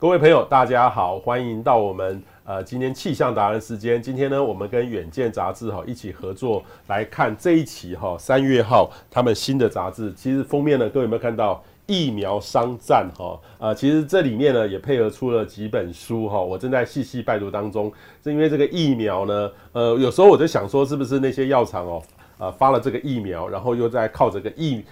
各位朋友，大家好，欢迎到我们呃今天气象达人时间。今天呢，我们跟远见杂志哈一起合作来看这一期哈三月号他们新的杂志。其实封面呢，各位有没有看到疫苗商战哈？呃，其实这里面呢也配合出了几本书哈，我正在细细拜读当中。是因为这个疫苗呢，呃，有时候我就想说，是不是那些药厂哦？呃，发了这个疫苗，然后又在靠这个疫，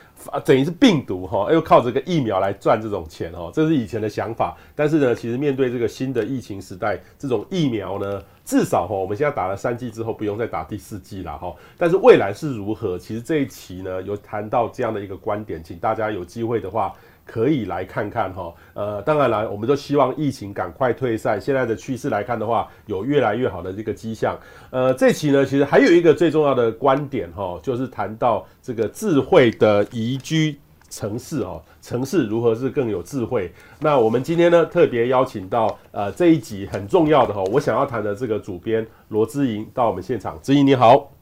等于是病毒哈，又靠这个疫苗来赚这种钱哈，这是以前的想法。但是呢，其实面对这个新的疫情时代，这种疫苗呢，至少哈，我们现在打了三剂之后，不用再打第四剂了哈。但是未来是如何？其实这一期呢，有谈到这样的一个观点，请大家有机会的话。可以来看看哈，呃，当然了，我们都希望疫情赶快退散。现在的趋势来看的话，有越来越好的这个迹象。呃，这期呢，其实还有一个最重要的观点哈，就是谈到这个智慧的宜居城市哦，城市如何是更有智慧。那我们今天呢，特别邀请到呃这一集很重要的哈，我想要谈的这个主编罗姿莹到我们现场。姿莹你好。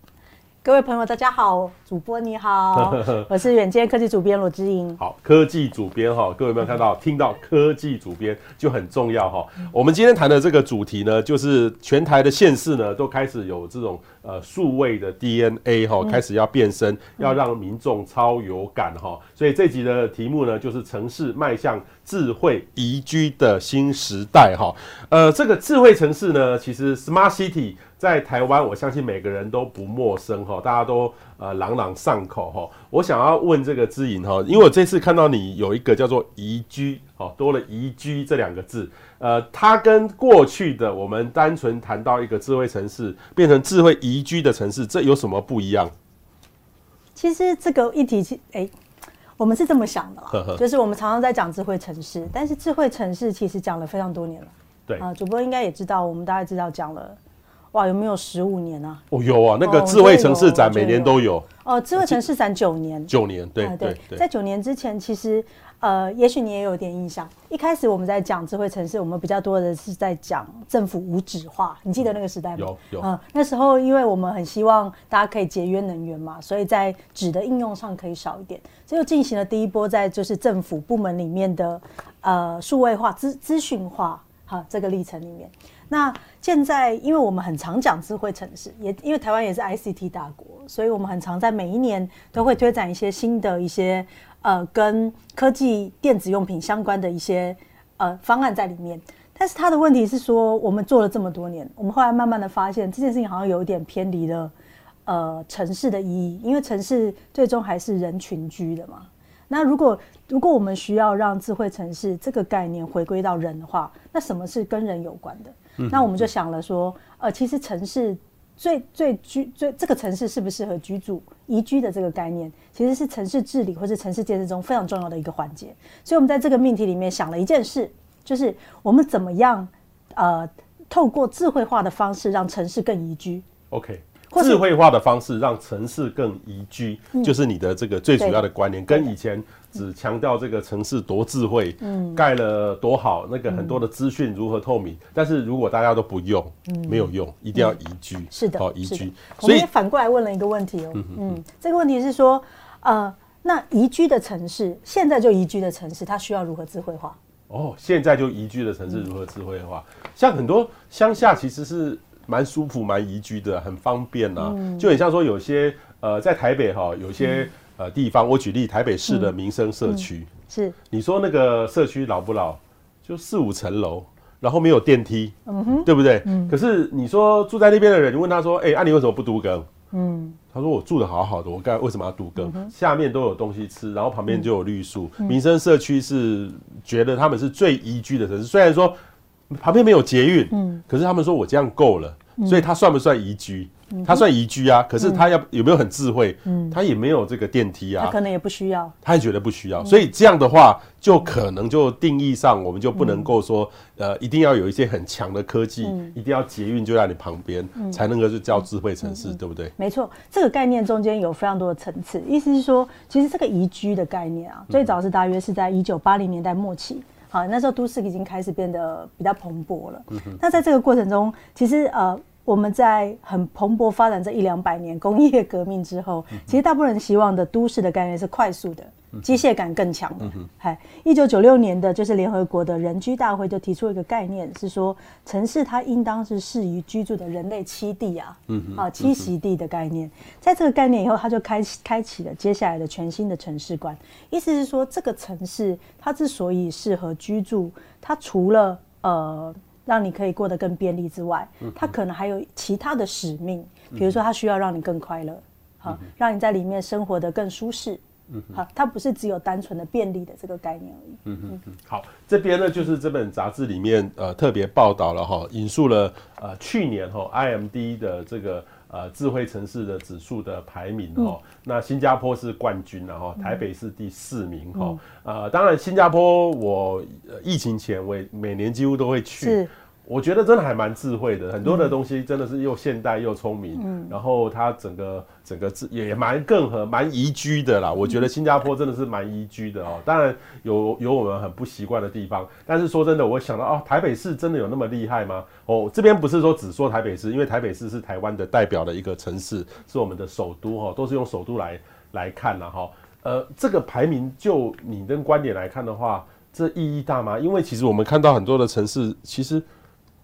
各位朋友，大家好，主播你好，我是远见科技主编罗姿莹。好，科技主编哈，各位有没有看到？听到科技主编就很重要哈。我们今天谈的这个主题呢，就是全台的县市呢，都开始有这种呃数位的 DNA 哈，开始要变身，要让民众超有感哈。所以这集的题目呢，就是城市迈向智慧宜居的新时代哈。呃，这个智慧城市呢，其实 Smart City。在台湾，我相信每个人都不陌生哈，大家都呃朗朗上口哈。我想要问这个知影哈，因为我这次看到你有一个叫做“宜居”哦，多了“宜居”这两个字，呃，它跟过去的我们单纯谈到一个智慧城市变成智慧宜居的城市，这有什么不一样？其实这个议题，哎，我们是这么想的啦，就是我们常常在讲智慧城市，但是智慧城市其实讲了非常多年了。对啊，主播应该也知道，我们大概知道讲了。哇，有没有十五年啊？哦，有啊，那个智慧城市展每年都有。哦，智慧城市展九年。九年，对对对。在九年之前，其实呃，也许你也有点印象。一开始我们在讲智慧城市，我们比较多的是在讲政府无纸化。你记得那个时代吗？有有。嗯，那时候因为我们很希望大家可以节约能源嘛，所以在纸的应用上可以少一点，所以就进行了第一波在就是政府部门里面的呃数位化、资资讯化哈这个历程里面。那现在，因为我们很常讲智慧城市，也因为台湾也是 ICT 大国，所以我们很常在每一年都会推展一些新的一些呃跟科技电子用品相关的一些呃方案在里面。但是它的问题是说，我们做了这么多年，我们后来慢慢的发现这件事情好像有一点偏离了呃城市的意义，因为城市最终还是人群居的嘛。那如果如果我们需要让智慧城市这个概念回归到人的话，那什么是跟人有关的？那我们就想了说，呃，其实城市最最居最这个城市适不适合居住宜居的这个概念，其实是城市治理或是城市建设中非常重要的一个环节。所以我们在这个命题里面想了一件事，就是我们怎么样呃透过智慧化的方式让城市更宜居。OK，智慧化的方式让城市更宜居，就是你的这个最主要的观念，跟以前。只强调这个城市多智慧，嗯，盖了多好，那个很多的资讯如何透明，嗯，但是如果大家都不用，嗯，没有用，一定要宜居，嗯，是的，好宜居。所以反过来问了一个问题哦，嗯，嗯，这个问题是说，呃，那宜居的城市，现在就宜居的城市，它需要如何智慧化？哦，现在就宜居的城市如何智慧化？嗯，像很多乡下其实是蛮舒服、蛮宜居的，很方便啊，嗯，就很像说有些呃，在台北哈，有些，嗯。呃，地方我举例，台北市的民生社区、是你说那个社区老不老？就四五层楼，然后没有电梯，嗯哼，对不对？嗯。可是你说住在那边的人，你问他说：“哎、欸，啊，你为什么不独耕？”嗯，他说：“我住的好好的，我该为什么要独耕、嗯？下面都有东西吃，然后旁边就有绿树、嗯。民生社区是觉得他们是最宜居的城市，虽然说旁边没有捷运，嗯，可是他们说我这样够了。”所以他算不算宜居？它算宜居啊，可是他要有没有很智慧？嗯，它也没有这个电梯啊，他可能也不需要，他也觉得不需要。所以这样的话，就可能就定义上，我们就不能够说，呃，一定要有一些很强的科技，一定要捷运就在你旁边，才能够就叫智慧城市，对不对？没错，这个概念中间有非常多的层次。意思是说，其实这个宜居的概念啊，最早是大约是在一九八零年代末期。好，那时候都市已经开始变得比较蓬勃了。嗯、那在这个过程中，其实呃，我们在很蓬勃发展这一两百年工业革命之后，嗯、其实大部分人希望的都市的概念是快速的、机械感更强的。嗨，一九九六年的就是联合国的人居大会就提出一个概念，是说城市它应当是适宜居住的人类栖地啊，嗯啊栖息地的概念。在这个概念以后，它就开开启了接下来的全新的城市观。意思是说，这个城市它之所以适合居住，它除了呃。让你可以过得更便利之外，它可能还有其他的使命，比如说它需要让你更快乐，好，让你在里面生活得更舒适，好，它不是只有单纯的便利的这个概念而已。嗯嗯嗯。好，这边呢就是这本杂志里面呃特别报道了哈，引述了呃去年哈 IMD 的这个。呃，智慧城市的指数的排名哦，嗯、那新加坡是冠军，然后台北是第四名哈。嗯、呃，当然新加坡我疫情前我每年几乎都会去。我觉得真的还蛮智慧的，很多的东西真的是又现代又聪明，嗯，然后它整个整个智也蛮更和蛮宜居的啦。我觉得新加坡真的是蛮宜居的哦，当然有有我们很不习惯的地方，但是说真的，我想到哦，台北市真的有那么厉害吗？哦，这边不是说只说台北市，因为台北市是台湾的代表的一个城市，是我们的首都哈，都是用首都来来看了哈。呃，这个排名就你的观点来看的话，这意义大吗？因为其实我们看到很多的城市，其实。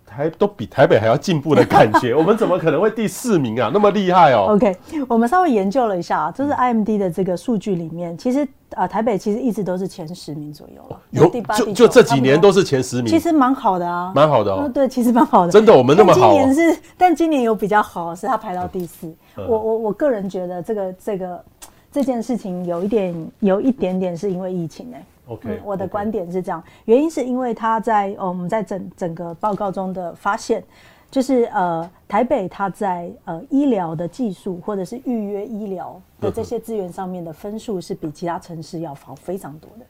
还都比台北还要进步的感觉，我们怎么可能会第四名啊？那么厉害哦！OK，我们稍微研究了一下啊，就是 IMD 的这个数据里面，其实啊，台北其实一直都是前十名左右了，有第八、就就这几年都是前十名，其实蛮好的啊，蛮好的哦。对，其实蛮好的，真的，我们那么好。今年是，但今年有比较好，是他排到第四。我我我个人觉得这个这个这件事情有一点有一点点是因为疫情哎。OK，嗯，我的观点是这样，原因是因为他在哦，我们在整整个报告中的发现，就是呃，台北它在呃医疗的技术或者是预约医疗的这些资源上面的分数是比其他城市要好非常多的。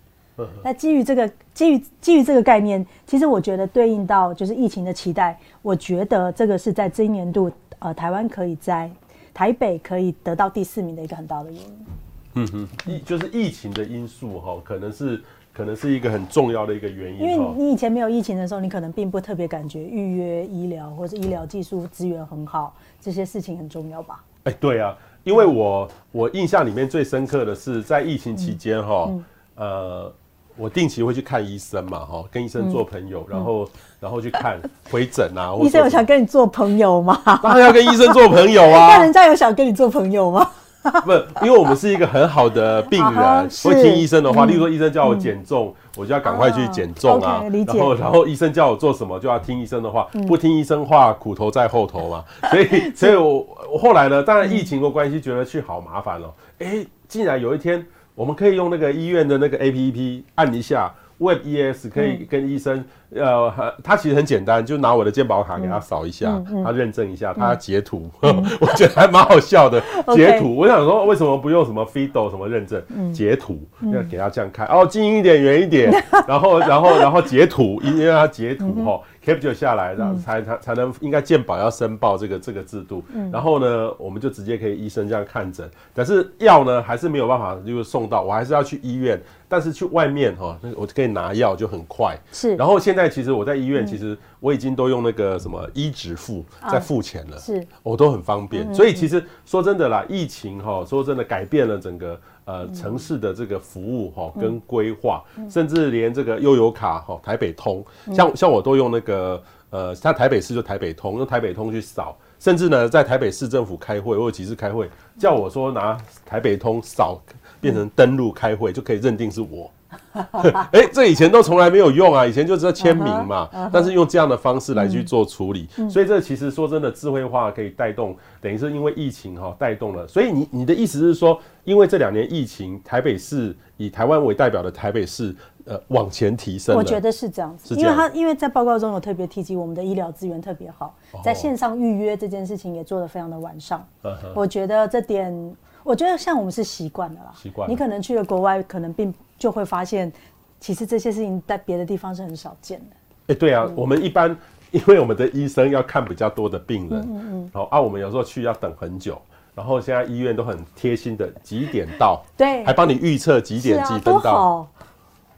那基于这个基于基于这个概念，其实我觉得对应到就是疫情的期待，我觉得这个是在今年度呃台湾可以在台北可以得到第四名的一个很大的原因。嗯哼，疫就是疫情的因素哈，可能是可能是一个很重要的一个原因。因为你以前没有疫情的时候，你可能并不特别感觉预约医疗或者医疗技术资源很好，这些事情很重要吧？哎，对啊，因为我我印象里面最深刻的是在疫情期间哈，嗯嗯、呃，我定期会去看医生嘛哈，跟医生做朋友，嗯、然后然后去看回诊啊。医生有想跟你做朋友吗？当然要跟医生做朋友啊。那人家有想跟你做朋友吗？不，因为我们是一个很好的病人，会听医生的话。例如说，医生叫我减重，我就要赶快去减重啊。然后，然后医生叫我做什么，就要听医生的话。不听医生话，苦头在后头嘛。所以，所以我我后来呢，当然疫情的关系，觉得去好麻烦哦。哎，竟然有一天，我们可以用那个医院的那个 APP 按一下。WebEx 可以跟医生，嗯、呃，他其实很简单，就拿我的健保卡给他扫一下，他认证一下，他要截图，嗯、我觉得还蛮好笑的。嗯、截图。我想说，为什么不用什么 FIDO 什么认证？嗯、截图，要给他这样看，哦，近一点，远一点，然后，然后，然后截图，因为他截图哈。嗯 capture 下来，然后才才才能应该健保要申报这个这个制度，嗯、然后呢，我们就直接可以医生这样看诊，但是药呢还是没有办法就是送到，我还是要去医院，但是去外面哈，那我就可以拿药就很快。是，然后现在其实我在医院，其实我已经都用那个什么医指付在付钱了，是，我都很方便。所以其实说真的啦，疫情哈，说真的改变了整个。呃，城市的这个服务哈，跟规划，甚至连这个悠游卡哈，台北通，像像我都用那个呃，像台北市就台北通，用台北通去扫，甚至呢，在台北市政府开会或者几次开会，叫我说拿台北通扫，变成登录开会就可以认定是我。哎、欸，这以前都从来没有用啊，以前就只要签名嘛。Uh huh, uh huh. 但是用这样的方式来去做处理，嗯、所以这其实说真的，智慧化可以带动，等于是因为疫情哈带动了。所以你你的意思是说，因为这两年疫情，台北市以台湾为代表的台北市呃往前提升。我觉得是这样子，因为他因为在报告中有特别提及我们的医疗资源特别好，在线上预约这件事情也做得非常的完善。Uh. 我觉得这点。我觉得像我们是习惯的啦，习惯。你可能去了国外，可能并就会发现，其实这些事情在别的地方是很少见的。哎，对啊，我们一般 因为我们的医生要看比较多的病人，嗯嗯，好啊，我们有时候去要等很久，然后现在医院都很贴心的几点到，对，还帮你预测几点几分到。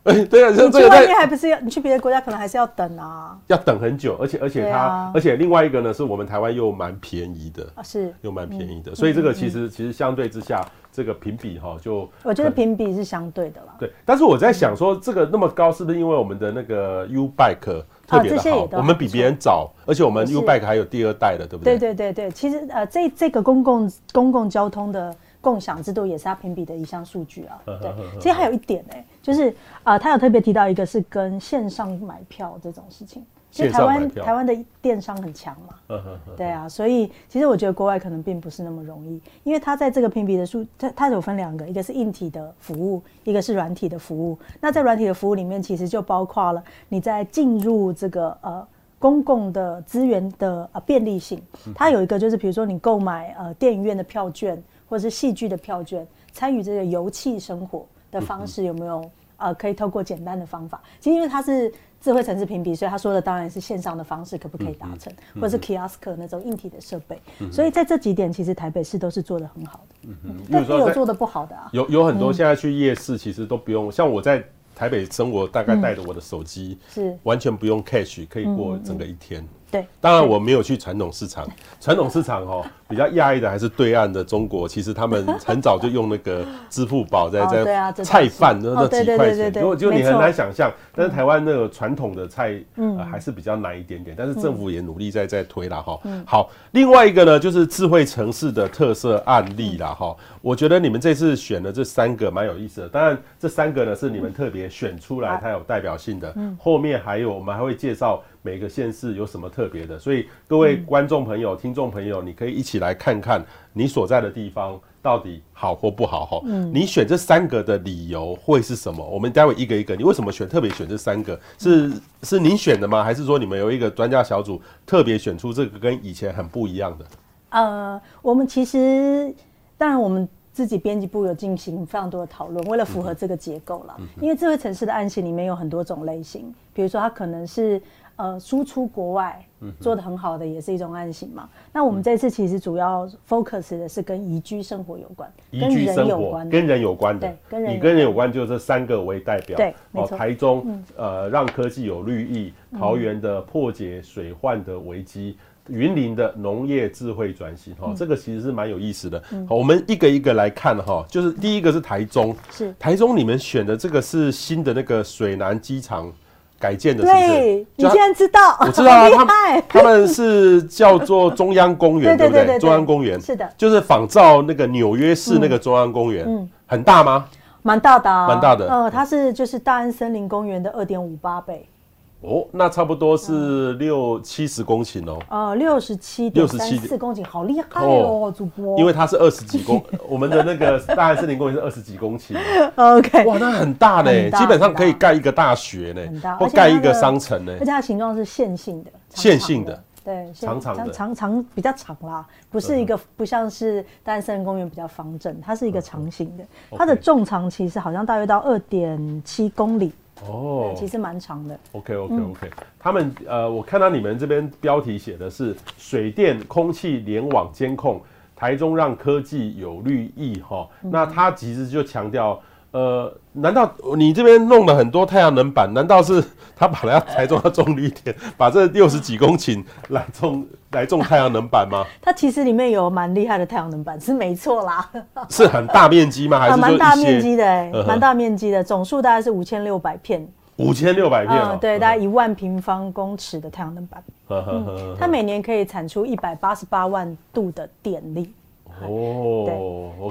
哎，对啊，你去外面还不是要你去别的国家可能还是要等啊，要等很久，而且而且它，啊、而且另外一个呢，是我们台湾又蛮便宜的啊，是。又蛮便宜的，嗯、所以这个其实、嗯、其实相对之下，这个评比哈就我觉得评比是相对的啦。对，但是我在想说，这个那么高，是不是因为我们的那个 U Bike 特别的好？我们比别人早，而且我们 U Bike 还有第二代的，对不对？对对对对，其实呃，这这个公共公共交通的。共享制度也是它评比的一项数据啊。对，其实还有一点呢、欸，就是啊、呃，他有特别提到一个是跟线上买票这种事情。其实台湾台湾的电商很强嘛。对啊，所以其实我觉得国外可能并不是那么容易，因为它在这个评比的数，它它有分两个，一个是硬体的服务，一个是软体的服务。那在软体的服务里面，其实就包括了你在进入这个呃公共的资源的呃便利性。它有一个就是比如说你购买呃电影院的票券。或者是戏剧的票券，参与这个游憩生活的方式有没有？呃，可以透过简单的方法，其实因为它是智慧城市评比，所以他说的当然是线上的方式可不可以达成，或者是 kiosk 那种硬体的设备。所以在这几点，其实台北市都是做的很好的。嗯嗯，但也有做的不好的啊。有有很多现在去夜市，其实都不用像我在台北生活，大概带着我的手机，是完全不用 cash，可以过整个一天。对，当然我没有去传统市场。传统市场哦，比较讶异的还是对岸的中国，其实他们很早就用那个支付宝在 在菜饭那那几块钱，如果就你很难想象。但是台湾那个传统的菜，呃，还是比较难一点点。但是政府也努力在在推了哈。好，另外一个呢，就是智慧城市的特色案例啦哈。我觉得你们这次选的这三个蛮有意思的。当然，这三个呢是你们特别选出来，它有代表性的。后面还有我们还会介绍。每个县市有什么特别的？所以各位观众朋友、嗯、听众朋友，你可以一起来看看你所在的地方到底好或不好哈。嗯，你选这三个的理由会是什么？我们待会一个一个。你为什么选特别选这三个？是是您选的吗？还是说你们有一个专家小组特别选出这个跟以前很不一样的？呃，我们其实当然我们自己编辑部有进行非常多的讨论，为了符合这个结构啦。嗯、因为智慧城市的案型里面有很多种类型，比如说它可能是。呃，输出国外做的很好的也是一种案型嘛。嗯、那我们这次其实主要 focus 的是跟宜居生活有关，宜居生活跟人有关的，对，跟人以跟人有关，就这三个为代表。对，哦，台中、嗯、呃让科技有绿意，桃园的破解水患的危机，云、嗯、林的农业智慧转型，哈、哦，嗯、这个其实是蛮有意思的。嗯、好，我们一个一个来看哈，就是第一个是台中，是。台中你们选的这个是新的那个水南机场。改建的是不是？对，你竟然知道？我知道啊，他们他们是叫做中央公园，对不对？中央公园是的，就是仿照那个纽约市那个中央公园，嗯，很大吗？蛮大的，蛮大的。呃，它是就是大安森林公园的二点五八倍。哦，那差不多是六七十公顷哦。呃，六十七点三四公顷，好厉害哦，主播。因为它是二十几公，我们的那个 大安森林公园是二十几公顷。OK。哇，那很大呢，基本上可以盖一个大学呢，或盖一个商城呢。而且它形状是线性的。线性的。对，长长的，长长比较长啦，不是一个不像是大安森林公园比较方正，它是一个长形的。它的纵长其实好像大约到二点七公里。哦，其实蛮长的。OK OK OK，、嗯、他们呃，我看到你们这边标题写的是水电空气联网监控，台中让科技有绿意哈。嗯、那他其实就强调，呃，难道你这边弄了很多太阳能板？难道是他把它台中要种绿田，把这六十几公顷来种来种太阳能板吗？它其实里面有蛮厉害的太阳能板，是没错啦。是很大面积吗？还是蛮大面积的、欸？蛮、uh. 大面积的，总数大概是五千六百片。五千六百片、对，大概一万平方公尺的太阳能板。嗯，它每年可以产出一百八十八万度的电力。哦，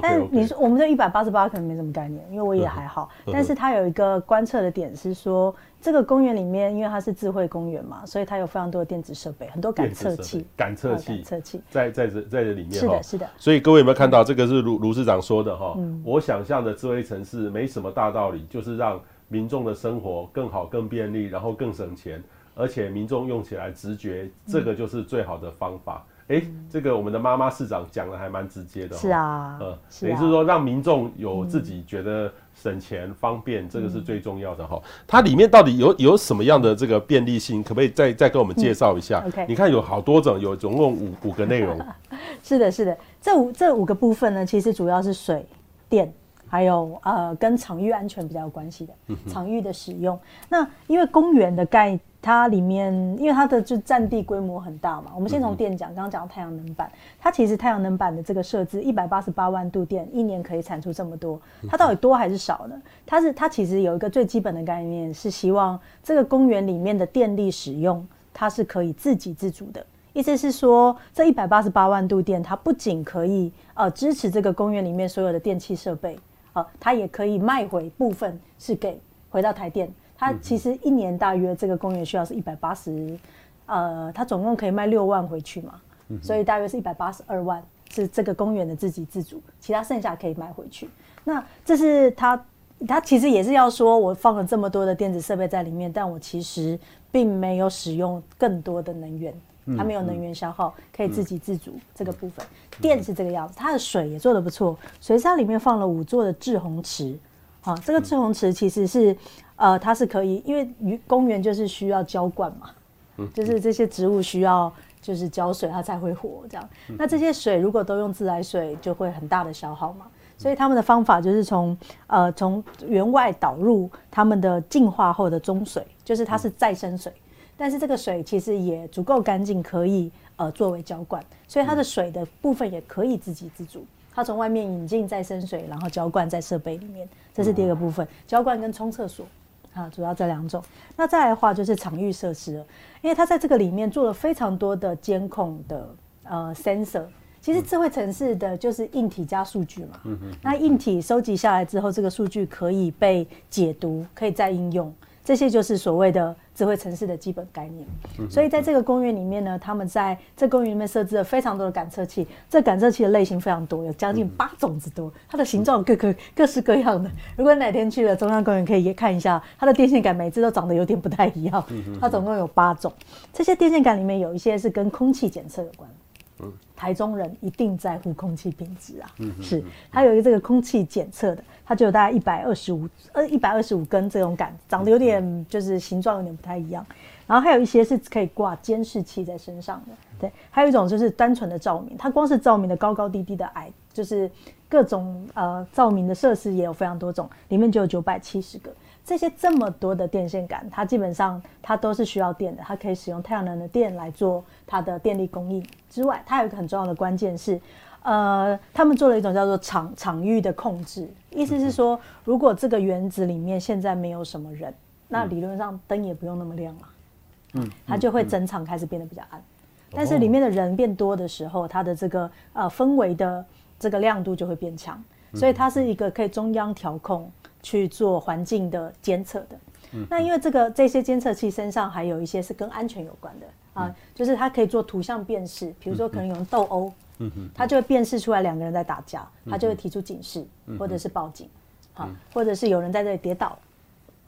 对，但你说我们这一百八十八可能没什么概念，因为我也还好。但是它有一个观测的点是说，这个公园里面，因为它是智慧公园嘛，所以它有非常多的电子设备，很多感测器、感测器、感测器在在这在这里面。是的，是的。所以各位有没有看到这个是卢卢市长说的哈？我想象的智慧城市没什么大道理，就是让民众的生活更好、更便利，然后更省钱，而且民众用起来直觉，这个就是最好的方法。哎，这个我们的妈妈市长讲的还蛮直接的，是啊，呃，等于是说让民众有自己觉得省钱方便，这个是最重要的哈。它里面到底有有什么样的这个便利性？可不可以再再跟我们介绍一下？OK，你看有好多种，有总共五五个内容。是的，是的，这五这五个部分呢，其实主要是水电。还有呃跟场域安全比较有关系的场域的使用。那因为公园的概它里面，因为它的就占地规模很大嘛。我们先从电讲，刚刚讲到太阳能板，它其实太阳能板的这个设置，一百八十八万度电，一年可以产出这么多，它到底多还是少呢？它是它其实有一个最基本的概念，是希望这个公园里面的电力使用，它是可以自给自足的。意思是说，这一百八十八万度电，它不仅可以呃支持这个公园里面所有的电器设备，呃，它也可以卖回部分，是给回到台电。它其实一年大约这个公园需要是一百八十，呃，它总共可以卖六万回去嘛，所以大约是一百八十二万是这个公园的自给自足，其他剩下可以卖回去。那这是它，它其实也是要说，我放了这么多的电子设备在里面，但我其实并没有使用更多的能源。它没有能源消耗，可以自给自足。这个部分，电是这个样子。它的水也做得不错，所以它里面放了五座的滞洪池。啊，这个滞洪池其实是，呃，它是可以，因为公园就是需要浇灌嘛，就是这些植物需要就是浇水，它才会活这样。那这些水如果都用自来水，就会很大的消耗嘛。所以他们的方法就是从呃从园外导入他们的净化后的中水，就是它是再生水。但是这个水其实也足够干净，可以呃作为浇灌，所以它的水的部分也可以自给自足。它从外面引进再生水，然后浇灌在设备里面，这是第二个部分。浇灌跟冲厕所啊，主要这两种。那再来的话就是场域设施了，因为它在这个里面做了非常多的监控的呃 sensor。其实智慧城市的就是硬体加数据嘛。那硬体收集下来之后，这个数据可以被解读，可以再应用。这些就是所谓的智慧城市的基本概念，所以在这个公园里面呢，他们在这公园里面设置了非常多的感测器，这感测器的类型非常多，有将近八种之多，它的形状各个各式各样的。如果哪天去了中央公园，可以也看一下它的电线杆，每次都长得有点不太一样。它总共有八种，这些电线杆里面有一些是跟空气检测有关。台中人一定在乎空气品质啊，是它有一个这个空气检测的。它就有大概一百二十五呃一百二十五根这种杆，长得有点就是形状有点不太一样。然后还有一些是可以挂监视器在身上的，对。还有一种就是单纯的照明，它光是照明的高高低低的矮，就是各种呃照明的设施也有非常多种，里面就有九百七十个。这些这么多的电线杆，它基本上它都是需要电的，它可以使用太阳能的电来做它的电力供应之外，它有一个很重要的关键是。呃，他们做了一种叫做场场域的控制，意思是说，如果这个园子里面现在没有什么人，那理论上灯也不用那么亮了，嗯，它就会整场开始变得比较暗。但是里面的人变多的时候，它的这个呃氛围的这个亮度就会变强，所以它是一个可以中央调控去做环境的监测的。那因为这个这些监测器身上还有一些是跟安全有关的啊，就是它可以做图像辨识，比如说可能有人斗殴。嗯哼，他就会辨识出来两个人在打架，它就会提出警示，或者是报警，好，或者是有人在这里跌倒，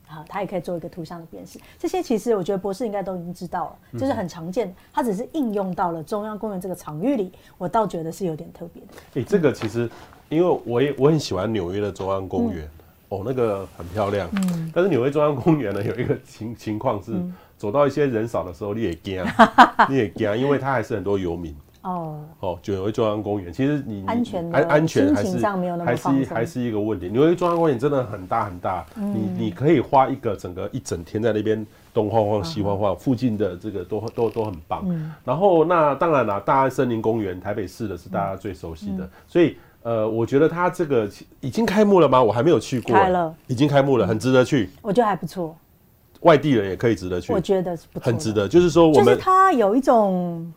好，它也可以做一个图像的辨识。这些其实我觉得博士应该都已经知道了，就是很常见，它只是应用到了中央公园这个场域里，我倒觉得是有点特别的。诶，这个其实因为我也我很喜欢纽约的中央公园，哦，那个很漂亮，嗯，但是纽约中央公园呢有一个情情况是，走到一些人少的时候你也惊，你也惊，因为它还是很多游民。哦。哦，纽约中央公园，其实你安全安安全还是还是还是一个问题。纽约中央公园真的很大很大，嗯、你你可以花一个整个一整天在那边东晃晃西晃晃，嗯、附近的这个都都都很棒。嗯、然后那当然了，大安森林公园，台北市的是大家最熟悉的，嗯、所以呃，我觉得它这个已经开幕了吗？我还没有去过，开了，已经开幕了，很值得去。我觉得还不错，外地人也可以值得去。我觉得是不错，很值得。就是说，我们就是它有一种。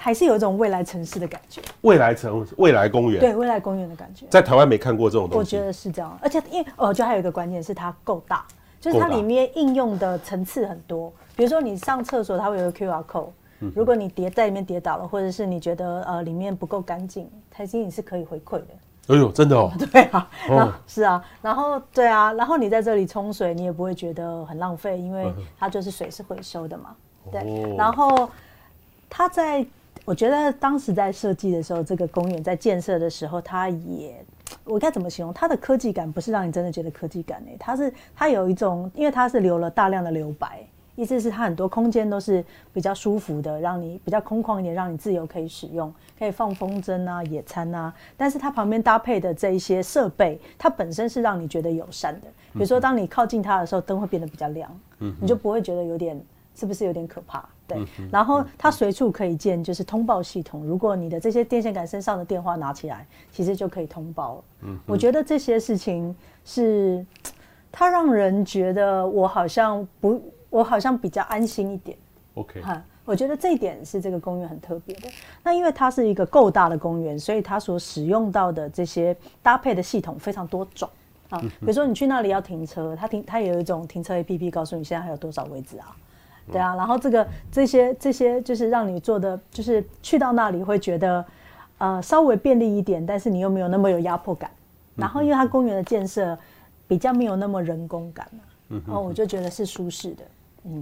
还是有一种未来城市的感觉，未来城未来公园，对未来公园的感觉，在台湾没看过这种东西。我觉得是这样，而且因为哦，就还有一个关键是它够大，就是它里面应用的层次很多。比如说你上厕所，它会有个 QR code，如果你跌在里面跌倒了，或者是你觉得呃里面不够干净，它其实你是可以回馈的。哎呦，真的哦。对啊，哦、是啊，然后对啊，然后你在这里冲水，你也不会觉得很浪费，因为它就是水是回收的嘛。对，哦、然后它在。我觉得当时在设计的时候，这个公园在建设的时候，它也，我该怎么形容？它的科技感不是让你真的觉得科技感诶，它是它有一种，因为它是留了大量的留白，意思是它很多空间都是比较舒服的，让你比较空旷一点，让你自由可以使用，可以放风筝啊、野餐啊。但是它旁边搭配的这一些设备，它本身是让你觉得友善的。比如说，当你靠近它的时候，灯会变得比较亮，嗯，你就不会觉得有点是不是有点可怕？对。然后它随处可以见，就是通报系统。如果你的这些电线杆身上的电话拿起来，其实就可以通报。嗯，我觉得这些事情是。它让人觉得我好像不，我好像比较安心一点。OK，哈，我觉得这一点是这个公园很特别的。那因为它是一个够大的公园，所以它所使用到的这些搭配的系统非常多种啊。比如说你去那里要停车，它停它有一种停车 APP，告诉你现在还有多少位置啊？对啊，然后这个这些这些就是让你做的，就是去到那里会觉得呃稍微便利一点，但是你又没有那么有压迫感。然后因为它公园的建设。比较没有那么人工感，嗯，然后我就觉得是舒适的，嗯，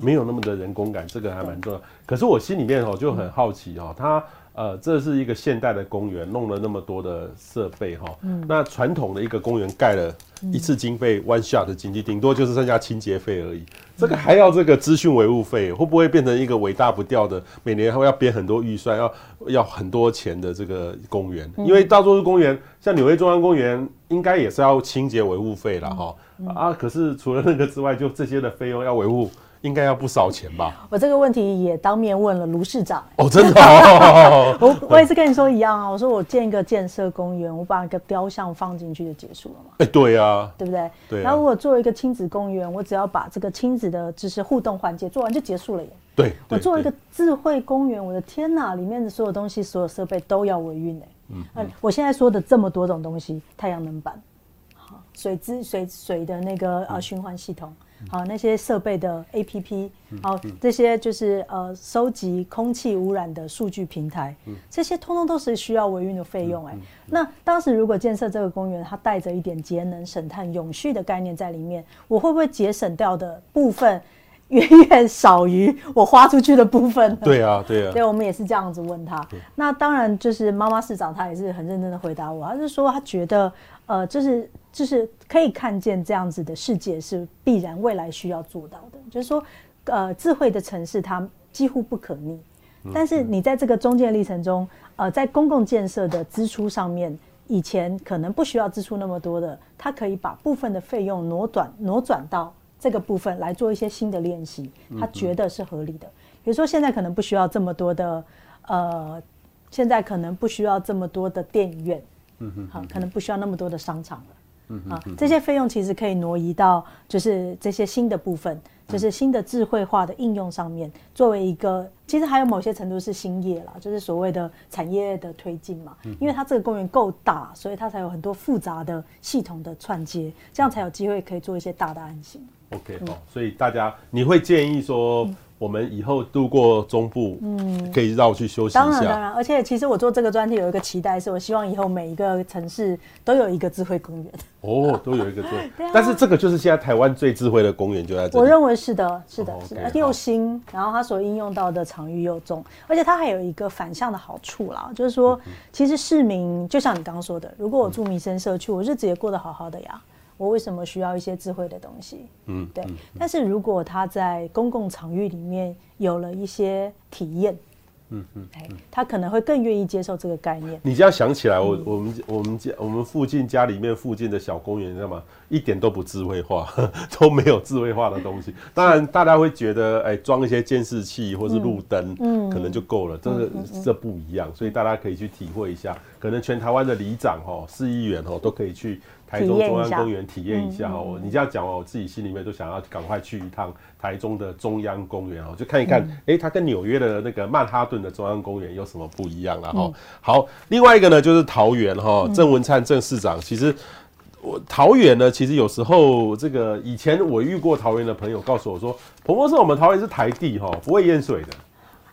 没有那么的人工感，这个还蛮重要。可是我心里面哦就很好奇哦，它呃这是一个现代的公园，弄了那么多的设备哈，嗯，那传统的一个公园盖了一次经费 one shot 的经济，顶多就是剩下清洁费而已，这个还要这个资讯维护费，会不会变成一个尾大不掉的，每年还会要编很多预算，要要很多钱的这个公园？因为大多数公园，像纽约中央公园。应该也是要清洁维护费了哈啊！可是除了那个之外，就这些的费用要维护，应该要不少钱吧？我这个问题也当面问了卢市长。哦，真的、哦？我我也是跟你说一样啊！我说我建一个建设公园，我把一个雕像放进去就结束了嘛？哎，对呀，对不对？对。然后如果做一个亲子公园，我只要把这个亲子的知识互动环节做完就结束了耶。对。我做一个智慧公园，我的天哪！里面的所有东西、所有设备都要维运哎。嗯，嗯，我现在说的这么多种东西，太阳能板，好，水资水水的那个呃循环系统，好，那些设备的 APP，好，这些就是呃收集空气污染的数据平台，这些通通都是需要维运的费用哎。那当时如果建设这个公园，它带着一点节能、省碳、永续的概念在里面，我会不会节省掉的部分？远远少于我花出去的部分。对啊，对啊。对，我们也是这样子问他。那当然，就是妈妈市长，他也是很认真的回答我。他是说，他觉得，呃，就是就是可以看见这样子的世界是必然未来需要做到的。就是说，呃，智慧的城市它几乎不可逆。但是你在这个中间历程中，呃，在公共建设的支出上面，以前可能不需要支出那么多的，它可以把部分的费用挪转挪转到。这个部分来做一些新的练习，他觉得是合理的。比如说，现在可能不需要这么多的，呃，现在可能不需要这么多的电影院，嗯哼，好，可能不需要那么多的商场了，嗯啊，这些费用其实可以挪移到就是这些新的部分，就是新的智慧化的应用上面，作为一个，其实还有某些程度是新业啦，就是所谓的产业的推进嘛。因为它这个公园够大，所以它才有很多复杂的系统的串接，这样才有机会可以做一些大的案型。OK，好，所以大家你会建议说，我们以后度过中部，嗯，可以绕去休息一下。当然，当然，而且其实我做这个专题有一个期待，是我希望以后每一个城市都有一个智慧公园。哦，都有一个智慧。但是这个就是现在台湾最智慧的公园就在这里。我认为是的，是的，是的，又新，然后它所应用到的场域又重，而且它还有一个反向的好处啦，就是说，其实市民就像你刚刚说的，如果我住民生社区，我日子也过得好好的呀。我为什么需要一些智慧的东西？嗯，对。但是如果他在公共场域里面有了一些体验，嗯嗯，哎，他可能会更愿意接受这个概念。你这样想起来，我我们我们家我们附近家里面附近的小公园，你知道吗？一点都不智慧化，都没有智慧化的东西。当然，大家会觉得，哎，装一些监视器或是路灯，嗯，可能就够了。这个这不一样，所以大家可以去体会一下。可能全台湾的里长哦，市议员哦，都可以去。台中中央公园体验一下哦、嗯，你这样讲哦，我自己心里面都想要赶快去一趟台中的中央公园哦，就看一看，哎、嗯，它跟纽约的那个曼哈顿的中央公园有什么不一样了哈、嗯。好，另外一个呢就是桃园哈，郑文灿郑市长，其实我桃园呢，其实有时候这个以前我遇过桃园的朋友告诉我说，彭博士我们桃园是台地哈，不会淹水的。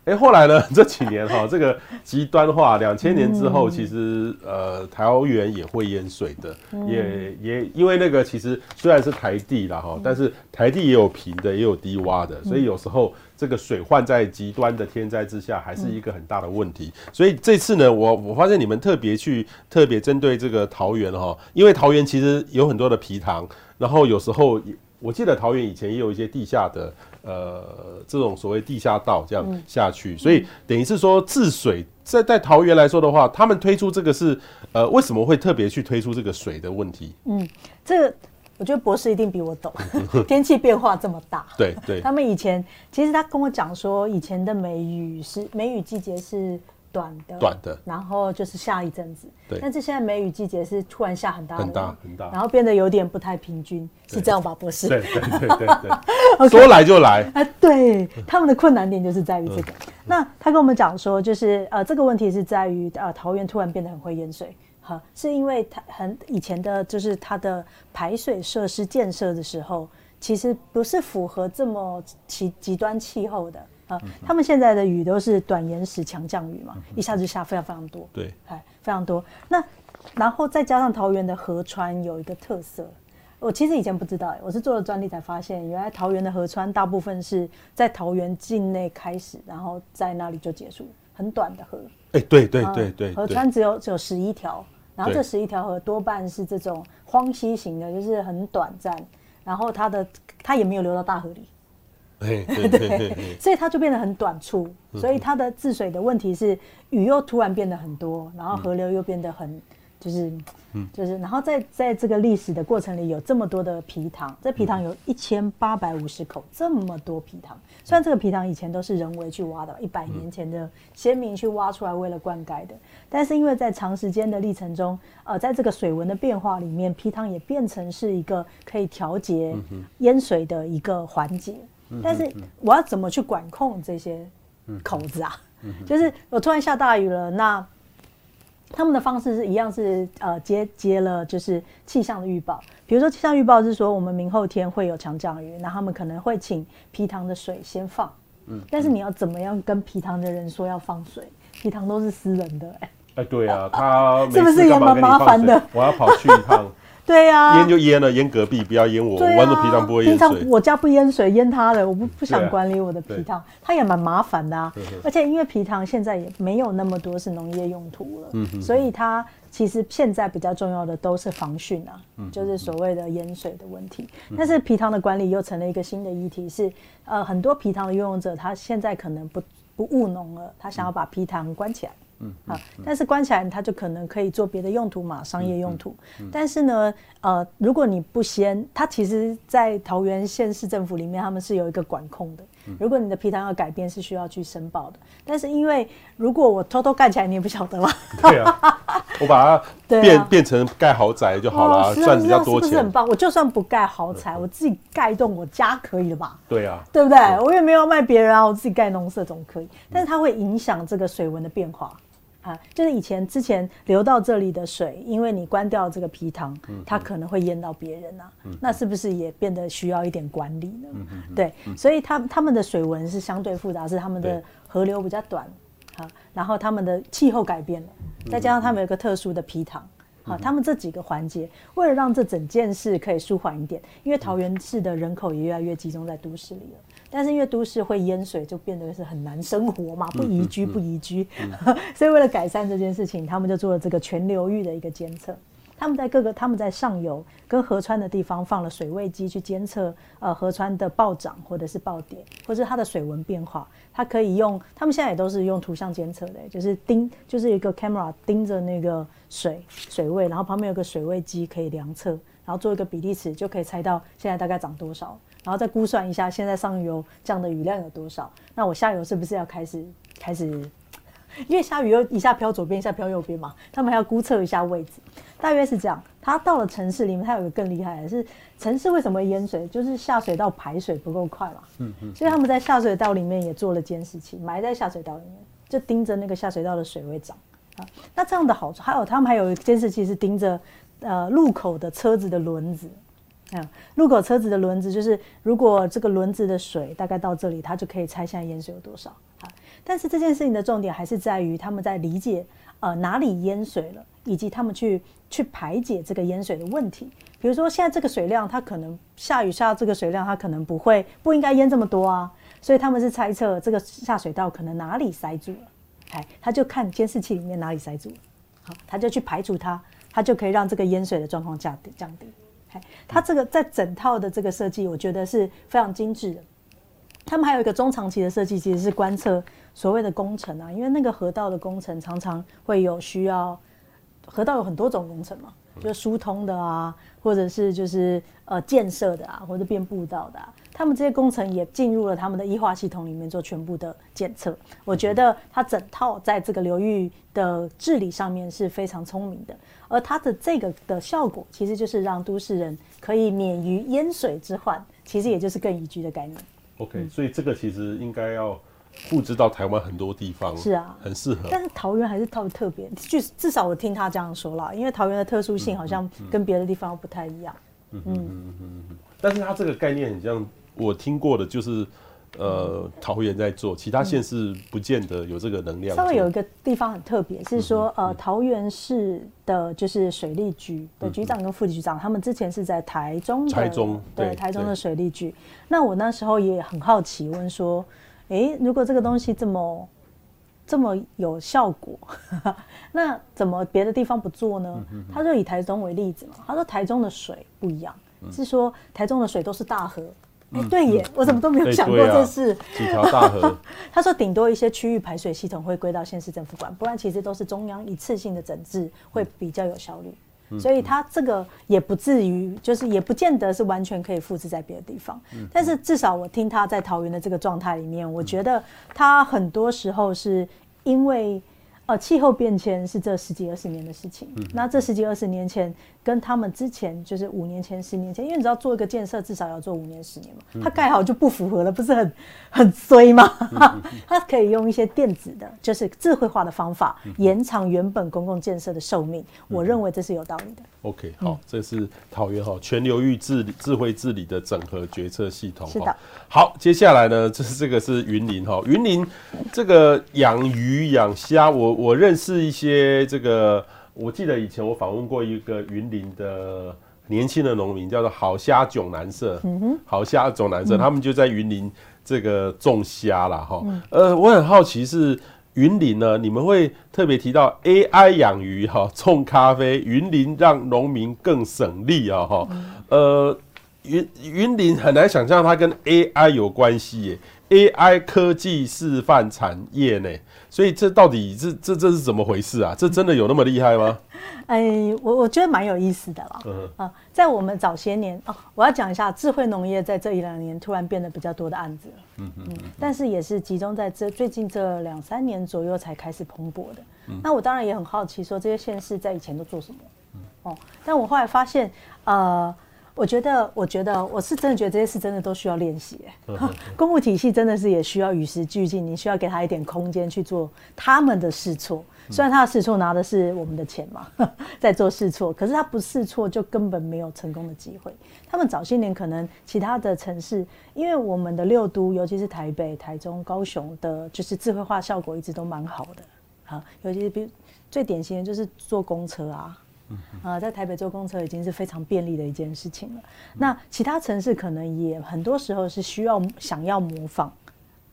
哎、欸，后来呢？这几年哈，这个极端化，两千年之后，其实呃，桃园也会淹水的，也也因为那个其实虽然是台地啦哈，但是台地也有平的，也有低洼的，所以有时候这个水患在极端的天灾之下，还是一个很大的问题。所以这次呢，我我发现你们特别去特别针对这个桃园哈，因为桃园其实有很多的皮塘，然后有时候。我记得桃园以前也有一些地下的呃这种所谓地下道这样下去，嗯、所以等于是说治水在在桃园来说的话，他们推出这个是呃为什么会特别去推出这个水的问题？嗯，这个我觉得博士一定比我懂，天气变化这么大，对对，他们以前其实他跟我讲说，以前的梅雨是梅雨季节是。短的，短的，然后就是下一阵子，对。但是现在梅雨季节是突然下很大的，很大很大，然后变得有点不太平均，是这样吧，博士？对对对对对，okay, 说来就来。啊，对，他们的困难点就是在于这个。嗯、那他跟我们讲说，就是呃，这个问题是在于呃，桃园突然变得很会淹水，哈，是因为它很以前的，就是它的排水设施建设的时候，其实不是符合这么极极端气候的。啊，他们现在的雨都是短延时强降雨嘛，一下子下非常非常多，对，哎，非常多。那然后再加上桃园的河川有一个特色，我其实以前不知道，我是做了专利才发现，原来桃园的河川大部分是在桃园境内开始，然后在那里就结束，很短的河。哎，对对对对，河川只有只有十一条，然后这十一条河多半是这种荒溪型的，就是很短暂，然后它的它也没有流到大河里。对，所以它就变得很短促，所以它的治水的问题是雨又突然变得很多，然后河流又变得很，就是，就是，然后在在这个历史的过程里有这么多的皮塘，这皮塘有一千八百五十口，这么多皮塘，虽然这个皮塘以前都是人为去挖的，一百年前的先民去挖出来为了灌溉的，但是因为在长时间的历程中，呃，在这个水文的变化里面，皮塘也变成是一个可以调节淹水的一个环节。但是我要怎么去管控这些口子啊？就是我突然下大雨了，那他们的方式是一样，是呃接接了就是气象的预报。比如说气象预报是说我们明后天会有强降雨，那他们可能会请皮塘的水先放。但是你要怎么样跟皮塘的人说要放水？皮塘都是私人的，哎。哎，对啊，他是不是也蛮麻烦的？我要跑去一趟。对呀、啊，淹就淹了，淹隔壁，不要淹我。啊、我玩的皮塘不会淹水。平常我家不淹水，淹他的，我不不想管理我的皮塘，他、啊、也蛮麻烦的啊。而且因为皮塘现在也没有那么多是农业用途了，嗯、所以它其实现在比较重要的都是防汛啊，嗯、就是所谓的淹水的问题。嗯、但是皮塘的管理又成了一个新的议题是，是呃很多皮塘的拥有者他现在可能不不务农了，他想要把皮塘关起来。嗯，好，但是关起来，它就可能可以做别的用途嘛，商业用途。但是呢，呃，如果你不先，它其实，在桃园县市政府里面，他们是有一个管控的。如果你的皮塘要改变，是需要去申报的。但是因为如果我偷偷盖起来，你也不晓得嘛。对啊，我把它变、啊、变成盖豪宅就好了，赚比较多钱。是不是很棒？我就算不盖豪宅，我自己盖一栋我家可以了吧？对啊，对不对？对，我也没有卖别人啊，我自己盖农舍总可以。但是它会影响这个水文的变化。啊，就是以前之前流到这里的水，因为你关掉这个皮塘，它可能会淹到别人啊。嗯、那是不是也变得需要一点管理呢？嗯、哼对，嗯、所以他他们的水文是相对复杂，是他们的河流比较短，对然后他们的气候改变了，再加上他们有个特殊的皮塘，好，他们这几个环节，为了让这整件事可以舒缓一点，因为桃园市的人口也越来越集中在都市里了。但是因为都市会淹水，就变得是很难生活嘛，不宜居，不宜居。所以为了改善这件事情，他们就做了这个全流域的一个监测。他们在各个他们在上游跟河川的地方放了水位机去监测呃河川的暴涨或者是暴跌，或者是它的水文变化。它可以用，他们现在也都是用图像监测的，就是盯，就是一个 camera 盯着那个水水位，然后旁边有个水位机可以量测，然后做一个比例尺，就可以猜到现在大概涨多少。然后再估算一下，现在上游降的雨量有多少？那我下游是不是要开始开始？因为下雨又一下飘左边，一下飘右边嘛，他们还要估测一下位置，大约是这样。它到了城市里面，它有一个更厉害的是，城市为什么会淹水？就是下水道排水不够快嘛。嗯嗯。所以他们在下水道里面也做了监视器，埋在下水道里面，就盯着那个下水道的水位涨啊。那这样的好处还有，他们还有监视器是盯着呃路口的车子的轮子。嗯，路口车子的轮子就是，如果这个轮子的水大概到这里，它就可以猜现在淹水有多少。啊，但是这件事情的重点还是在于他们在理解，呃，哪里淹水了，以及他们去去排解这个淹水的问题。比如说，现在这个水量，它可能下雨下这个水量，它可能不会不应该淹这么多啊，所以他们是猜测这个下水道可能哪里塞住了，哎，他就看监视器里面哪里塞住了，好，他就去排除它，他就可以让这个淹水的状况降低降低。它这个在整套的这个设计，我觉得是非常精致的。他们还有一个中长期的设计，其实是观测所谓的工程啊，因为那个河道的工程常常会有需要，河道有很多种工程嘛，就疏通的啊，或者是就是呃建设的啊，或者变步道的啊。他们这些工程也进入了他们的医化系统里面做全部的检测。我觉得它整套在这个流域的治理上面是非常聪明的，而它的这个的效果其实就是让都市人可以免于淹水之患，其实也就是更宜居的概念。OK，、嗯、所以这个其实应该要复制到台湾很多地方。是啊，很适合。但是桃园还是特别特别，就至少我听他这样说啦，因为桃园的特殊性好像跟别的地方不太一样。嗯嗯嗯嗯。但是它这个概念很像。我听过的就是，呃，桃园在做，其他县市不见得有这个能量。稍微有一个地方很特别，是说，呃，桃园市的就是水利局的局长跟副局长，他们之前是在台中的，台中对台中的水利局。那我那时候也很好奇，问说，诶，如果这个东西这么这么有效果，那怎么别的地方不做呢？他就以台中为例子嘛，他说台中的水不一样，是说台中的水都是大河。哎，对耶，我怎么都没有想过这事。几条大河。他说，顶多一些区域排水系统会归到县市政府管，不然其实都是中央一次性的整治，会比较有效率。所以他这个也不至于，就是也不见得是完全可以复制在别的地方。但是至少我听他在桃园的这个状态里面，我觉得他很多时候是因为。呃，气候变迁是这十几二十年的事情。嗯、那这十几二十年前，跟他们之前就是五年前、十年前，因为你知道做一个建设至少要做五年、十年嘛，它盖好就不符合了，不是很 很衰吗？嗯、它可以用一些电子的，就是智慧化的方法，延长原本公共建设的寿命。我认为这是有道理的。OK，好，这是桃园哈全流域治理智慧治理的整合决策系统。是的。好，接下来呢，这是这个是云林哈，云林这个养鱼养虾，我我认识一些这个，我记得以前我访问过一个云林的年轻的农民，叫做好虾囧南社。嗯哼。好虾囧南社，他们就在云林这个种虾了哈。呃，我很好奇是。云林呢？你们会特别提到 AI 养鱼哈，种咖啡，云林让农民更省力啊哈。呃，云云林很难想象它跟 AI 有关系耶，AI 科技示范产业呢。所以这到底这这这是怎么回事啊？这真的有那么厉害吗？哎，我我觉得蛮有意思的啦。嗯啊，在我们早些年哦，我要讲一下智慧农业在这一两年突然变得比较多的案子。嗯嗯嗯。但是也是集中在这最近这两三年左右才开始蓬勃的。嗯。那我当然也很好奇，说这些县市在以前都做什么？嗯。哦，但我后来发现，呃。我觉得，我觉得，我是真的觉得这些事真的都需要练习。公务体系真的是也需要与时俱进，你需要给他一点空间去做他们的试错。虽然他的试错拿的是我们的钱嘛，在做试错，可是他不试错就根本没有成功的机会。他们早些年可能其他的城市，因为我们的六都，尤其是台北、台中、高雄的，就是智慧化效果一直都蛮好的。啊，尤其是比如最典型的就是坐公车啊。啊，在台北坐公车已经是非常便利的一件事情了。那其他城市可能也很多时候是需要想要模仿，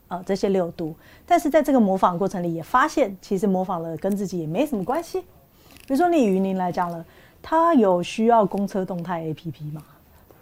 啊，这些六度，但是在这个模仿过程里也发现，其实模仿了跟自己也没什么关系。比如说，你以云林来讲了，它有需要公车动态 APP 吗？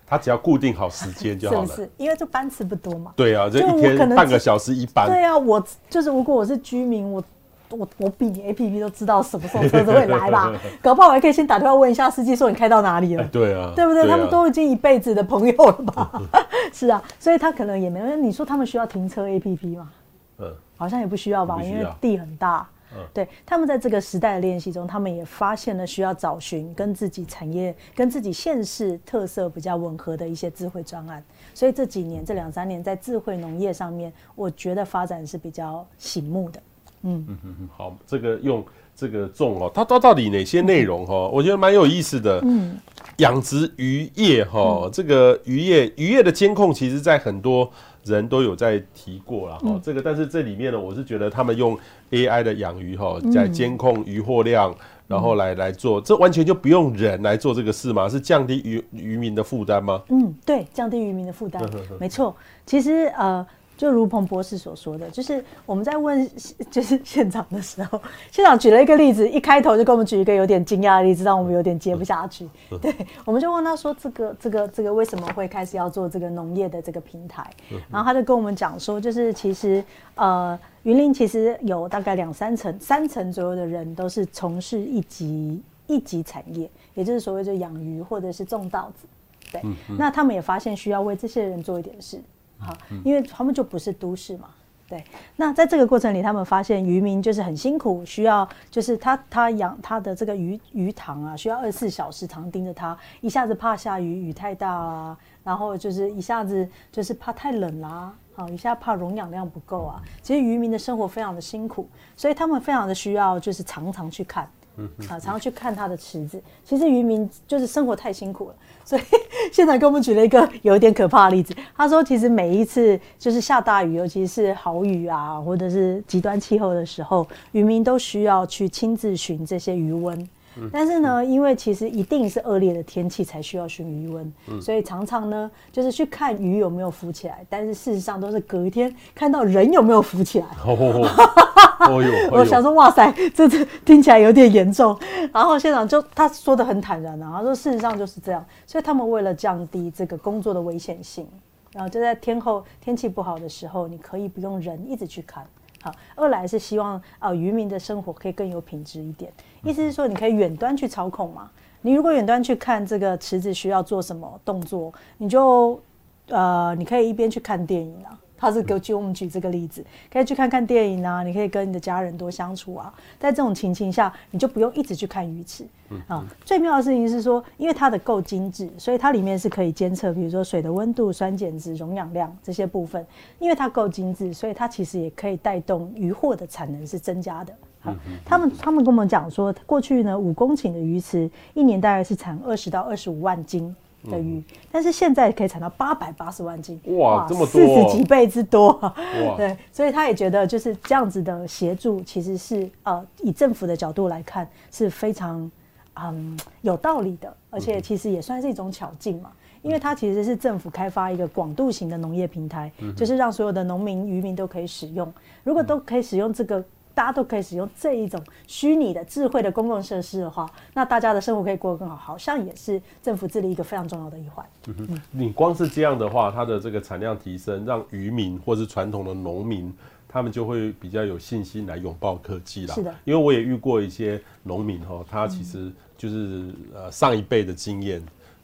它只要固定好时间就好了，是不是？因为这班次不多嘛。对啊，这一天半个小时一班。对啊，我就是如果我是居民，我。我我比你 A P P 都知道什么时候车子会来吧？搞不好我还可以先打电话问一下司机，说你开到哪里了？对啊，对不对？他们都已经一辈子的朋友了吧？是啊，所以他可能也没有。你说他们需要停车 A P P 吗？嗯，好像也不需要吧，因为地很大。嗯，对，他们在这个时代的练习中，他们也发现了需要找寻跟自己产业、跟自己县市特色比较吻合的一些智慧专案。所以这几年这两三年在智慧农业上面，我觉得发展是比较醒目的。嗯嗯嗯好，这个用这个种哦，它它到底哪些内容哈？嗯、我觉得蛮有意思的。嗯，养殖渔业哈，嗯、这个渔业渔业的监控，其实在很多人都有在提过了哈。嗯、这个但是这里面呢，我是觉得他们用 AI 的养鱼哈，在监控渔获量，嗯、然后来来做，这完全就不用人来做这个事吗？是降低渔渔民的负担吗？嗯，对，降低渔民的负担，没错。其实呃。就如彭博士所说的，就是我们在问就是现场的时候，现场举了一个例子，一开头就给我们举一个有点惊讶的例子，让我们有点接不下去。对，我们就问他说：“这个这个这个为什么会开始要做这个农业的这个平台？”然后他就跟我们讲说，就是其实呃，云林其实有大概两三层、三层左右的人都是从事一级一级产业，也就是所谓的养鱼或者是种稻子。对，那他们也发现需要为这些人做一点事。好，因为他们就不是都市嘛，对。那在这个过程里，他们发现渔民就是很辛苦，需要就是他他养他的这个鱼鱼塘啊，需要二十四小时常盯着它，一下子怕下雨，雨太大啊，然后就是一下子就是怕太冷啦，啊，好，一下怕溶氧量不够啊。其实渔民的生活非常的辛苦，所以他们非常的需要就是常常去看。啊，常常去看他的池子。其实渔民就是生活太辛苦了，所以 现在给我们举了一个有一点可怕的例子。他说，其实每一次就是下大雨，尤其是豪雨啊，或者是极端气候的时候，渔民都需要去亲自寻这些鱼温。但是呢，因为其实一定是恶劣的天气才需要寻鱼温，所以常常呢就是去看鱼有没有浮起来，但是事实上都是隔一天看到人有没有浮起来。哦 呦，我想说，哇塞，这这听起来有点严重。然后现场就他说的很坦然啊，他说事实上就是这样。所以他们为了降低这个工作的危险性，然后就在天后天气不好的时候，你可以不用人一直去看。好，二来是希望啊渔民的生活可以更有品质一点。意思是说，你可以远端去操控嘛。你如果远端去看这个池子需要做什么动作，你就呃你可以一边去看电影啊。他是给我举我们举这个例子，可以去看看电影啊，你可以跟你的家人多相处啊。在这种情形下，你就不用一直去看鱼池啊。最妙的事情是说，因为它的够精致，所以它里面是可以监测，比如说水的温度、酸碱值、溶氧量这些部分。因为它够精致，所以它其实也可以带动渔获的产能是增加的。好，他们他们跟我们讲说，过去呢五公顷的鱼池一年大概是产二十到二十五万斤。的鱼，但是现在可以产到八百八十万斤，哇，这么多，四十几倍之多，哇，对，所以他也觉得就是这样子的协助，其实是呃，以政府的角度来看是非常嗯有道理的，而且其实也算是一种巧劲嘛，因为它其实是政府开发一个广度型的农业平台，就是让所有的农民渔民都可以使用，如果都可以使用这个。大家都可以使用这一种虚拟的智慧的公共设施的话，那大家的生活可以过得更好，好像也是政府治理一个非常重要的一环。嗯哼，你光是这样的话，它的这个产量提升，让渔民或是传统的农民，他们就会比较有信心来拥抱科技了。是的，因为我也遇过一些农民哈，他其实就是呃上一辈的经验，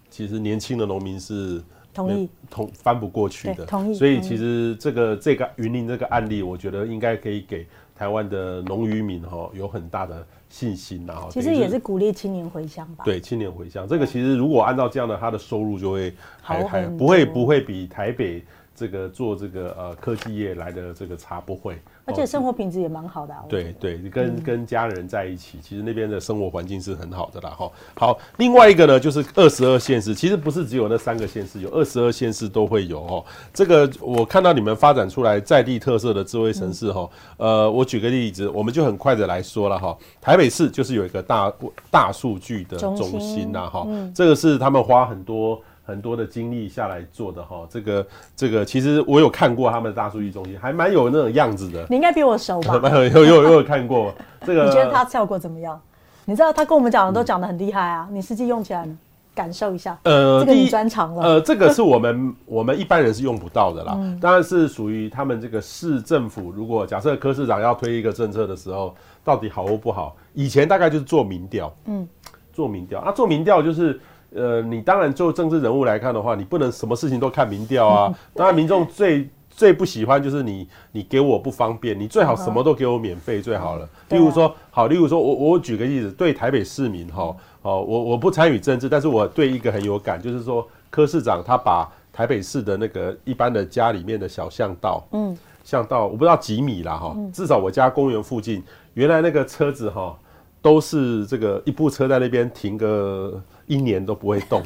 其实年轻的农民是同意同翻不过去的。同意。所以其实这个这个云林这个案例，我觉得应该可以给。台湾的农渔民哈有很大的信心，然后其实也是鼓励青年回乡吧。对，青年回乡，这个其实如果按照这样的，他的收入就会还还不会不会比台北这个做这个呃科技业来的这个差，不会。而且生活品质也蛮好的，啊，对对，跟跟家人在一起，其实那边的生活环境是很好的啦哈。好，另外一个呢，就是二十二县市，其实不是只有那三个县市，有二十二县市都会有哦。这个我看到你们发展出来在地特色的智慧城市哈，呃，我举个例子，我们就很快的来说了哈。台北市就是有一个大大数据的中心呐哈，这个是他们花很多。很多的精力下来做的哈，这个这个其实我有看过他们的大数据中心，还蛮有那种样子的。你应该比我熟吧？有有有有看过这个？你觉得它效果怎么样？你知道他跟我们讲的都讲得很厉害啊，你实际用起来呢，感受一下。呃，这个你专长了。呃，这个是我们 我们一般人是用不到的啦，嗯、当然是属于他们这个市政府。如果假设柯市长要推一个政策的时候，到底好或不好？以前大概就是做民调，嗯，做民调啊，做民调就是。呃，你当然就政治人物来看的话，你不能什么事情都看民调啊。当然，民众最最不喜欢就是你，你给我不方便，你最好什么都给我免费最好了。例如说，好，例如说我我举个例子，对台北市民哈，哦，我我不参与政治，但是我对一个很有感，就是说柯市长他把台北市的那个一般的家里面的小巷道，嗯，巷道我不知道几米啦哈，至少我家公园附近原来那个车子哈都是这个一部车在那边停个。一年都不会动，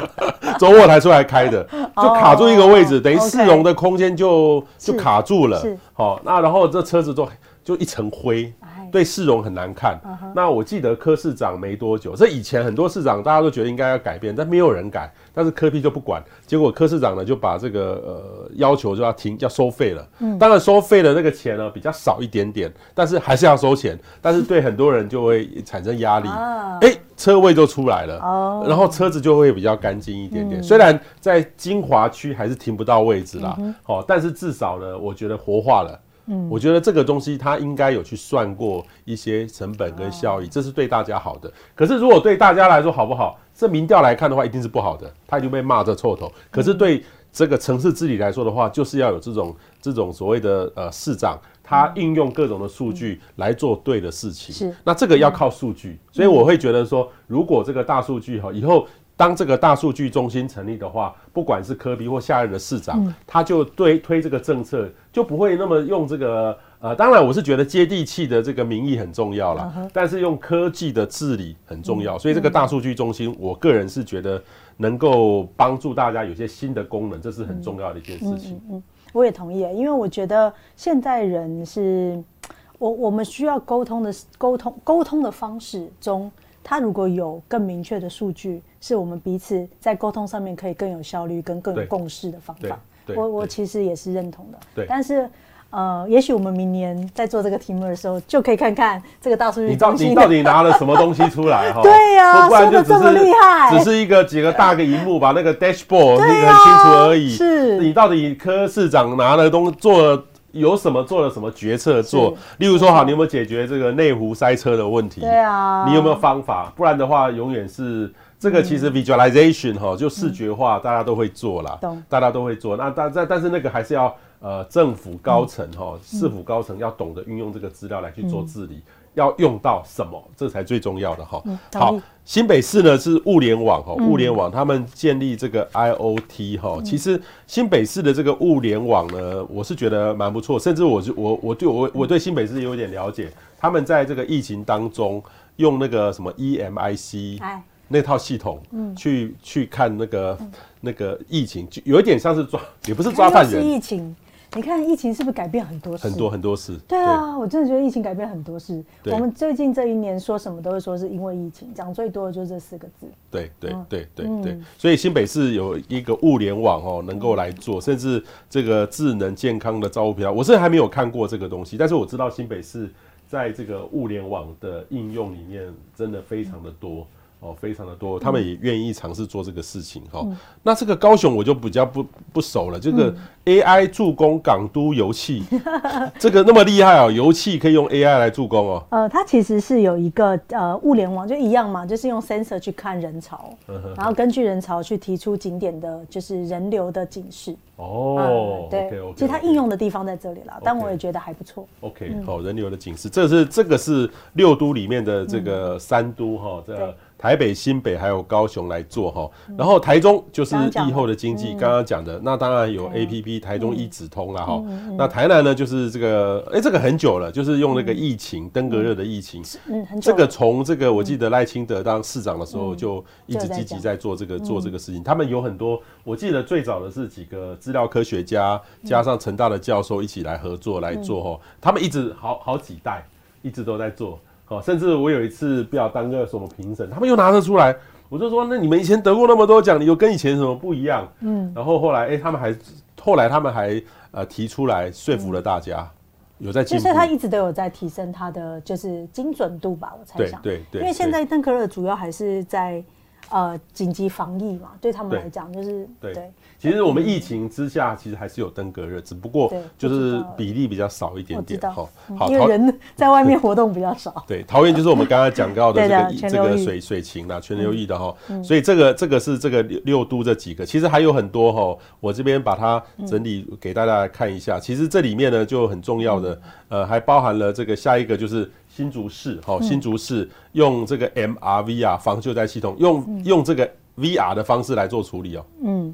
周末才出来开的，就卡住一个位置，oh, 等于市容的空间就就卡住了。好，那然后这车子就就一层灰，对市容很难看。那我记得柯市长没多久，这以前很多市长大家都觉得应该要改变，但没有人改。但是柯 P 就不管，结果柯市长呢就把这个呃要求就要停，要收费了。嗯，当然收费的那个钱呢比较少一点点，但是还是要收钱。但是对很多人就会产生压力。哎，车位就出来了，哦，然后车子就会比较干净一点点。虽然在金华区还是停不到位置啦，哦，但是至少呢，我觉得活化了。嗯，我觉得这个东西它应该有去算过一些成本跟效益，这是对大家好的。可是如果对大家来说好不好？这民调来看的话，一定是不好的，他已经被骂这臭头。可是对这个城市治理来说的话，就是要有这种这种所谓的呃市长，他应用各种的数据来做对的事情。是，那这个要靠数据，所以我会觉得说，如果这个大数据哈以后。当这个大数据中心成立的话，不管是科比或下任的市长，嗯、他就对推这个政策，就不会那么用这个呃，当然我是觉得接地气的这个民意很重要啦，嗯、但是用科技的治理很重要，嗯、所以这个大数据中心，我个人是觉得能够帮助大家有些新的功能，这是很重要的一件事情。嗯，我也同意，因为我觉得现在人是，我我们需要沟通的沟通沟通的方式中。他如果有更明确的数据，是我们彼此在沟通上面可以更有效率、跟更有共识的方法。我我其实也是认同的。对，但是呃，也许我们明年在做这个题目的时候，就可以看看这个大数据。你到你到底拿了什么东西出来？哈，对呀，说的这么厉害，只是一个几个大个荧幕，把那个 dashboard 那个很清楚而已。是，你到底柯市长拿了东做？有什么做了什么决策做？例如说，好，你有没有解决这个内湖塞车的问题？对啊，你有没有方法？不然的话，永远是这个。其实 visualization 哈，就视觉化，大家都会做啦，大家都会做。那但但但是那个还是要呃政府高层哈，市府高层要懂得运用这个资料来去做治理。要用到什么，这才最重要的哈。好，新北市呢是物联网哈，物联网他们建立这个 IOT 哈。其实新北市的这个物联网呢，我是觉得蛮不错，甚至我就我我对我我对新北市有点了解。他们在这个疫情当中用那个什么 EMIC 那套系统，去去看那个那个疫情，就有一点像是抓，也不是抓犯人。疫情。你看疫情是不是改变很多事？很多很多事。对啊，我真的觉得疫情改变很多事。我们最近这一年说什么都是说是因为疫情，讲最多的就是这四个字。对对对对对。所以新北市有一个物联网哦，能够来做，甚至这个智能健康的照护票，我是还没有看过这个东西，但是我知道新北市在这个物联网的应用里面真的非常的多。哦，非常的多，他们也愿意尝试做这个事情哈。嗯、那这个高雄我就比较不不熟了，这个 AI 助攻港都游憩，嗯、这个那么厉害哦，游憩可以用 AI 来助攻哦。呃，它其实是有一个呃物联网，就一样嘛，就是用 sensor 去看人潮，嗯、然后根据人潮去提出景点的，就是人流的警示。哦，对，okay, okay, okay. 其实它应用的地方在这里啦，但我也觉得还不错。OK，好，人流的警示，这是这个是六都里面的这个三都哈，这个。台北、新北还有高雄来做哈，然后台中就是疫后的经济，刚刚讲的，那当然有 APP 台中一指通了哈。那台南呢，就是这个，哎，这个很久了，就是用那个疫情登革热的疫情。这个从这个我记得赖清德当市长的时候就一直积极在做这个做这个事情。他们有很多，我记得最早的是几个资料科学家加上成大的教授一起来合作来做哈。他们一直好好几代一直都在做。哦，甚至我有一次不要当个什么评审，他们又拿得出来，我就说，那你们以前得过那么多奖，你又跟以前什么不一样？嗯，然后后来，哎、欸，他们还后来他们还呃提出来说服了大家，嗯、有在进步。其实他一直都有在提升他的就是精准度吧，我猜想。对对对。因为现在邓可乐主要还是在呃紧急防疫嘛，对他们来讲就是对。对其实我们疫情之下，其实还是有登革热，只不过就是比例比较少一点点。好，因为人 在外面活动比较少。对，桃园就是我们刚刚讲到的 这个这个水水情啦，全流域的哈。所以这个这个是这个六六都这几个，其实还有很多哈。我这边把它整理给大家来看一下。其实这里面呢就很重要的，呃，还包含了这个下一个就是新竹市哦，新竹市用这个 MRV 啊防救灾系统，用用这个 VR 的方式来做处理哦。嗯。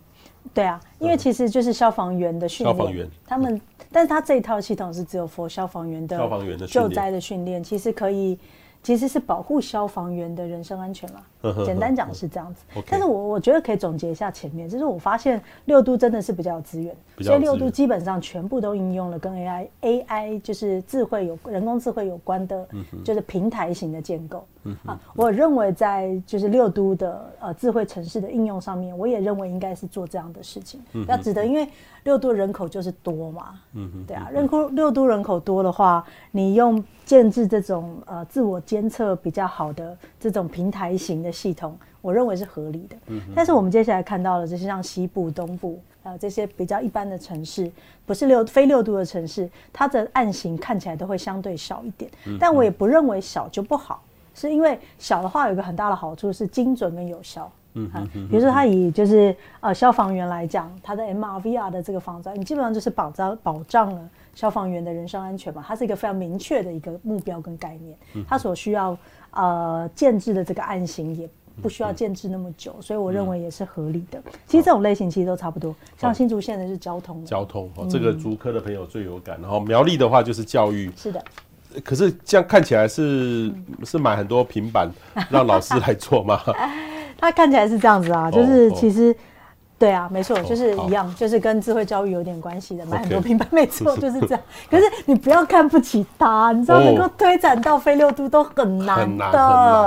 对啊，因为其实就是消防员的训练，消防员。他们，但是他这一套系统是只有 for 消防员的消防员的救灾的训练，其实可以其实是保护消防员的人身安全嘛。简单讲是这样子。但是我我觉得可以总结一下前面，就是我发现六都真的是比较有资源，所以六都基本上全部都应用了跟 AI AI 就是智慧有人工智慧有关的，就是平台型的建构。啊，我认为在就是六都的呃智慧城市的应用上面，我也认为应该是做这样的事情，要值得，因为六都人口就是多嘛。嗯对啊，人口六都人口多的话，你用建制这种呃自我监测比较好的这种平台型的系统，我认为是合理的。嗯，但是我们接下来看到了，就是像西部、东部呃这些比较一般的城市，不是六非六度的城市，它的案型看起来都会相对少一点。但我也不认为小就不好。是因为小的话有一个很大的好处是精准跟有效，嗯嗯，比如说他以就是呃消防员来讲，他的 MRVR 的这个防灾，你基本上就是保障保障了消防员的人身安全嘛，它是一个非常明确的一个目标跟概念，它所需要呃建制的这个案型也不需要建制那么久，所以我认为也是合理的。其实这种类型其实都差不多，像新竹县的是交通，交通哦，这个竹科的朋友最有感，然后苗栗的话就是教育，是的。可是这样看起来是是买很多平板让老师来做吗？他看起来是这样子啊，就是其实对啊，没错，就是一样，就是跟智慧教育有点关系的，买很多平板，没错，就是这样。可是你不要看不起它，你知道能够推展到非六都都很难的，很难，很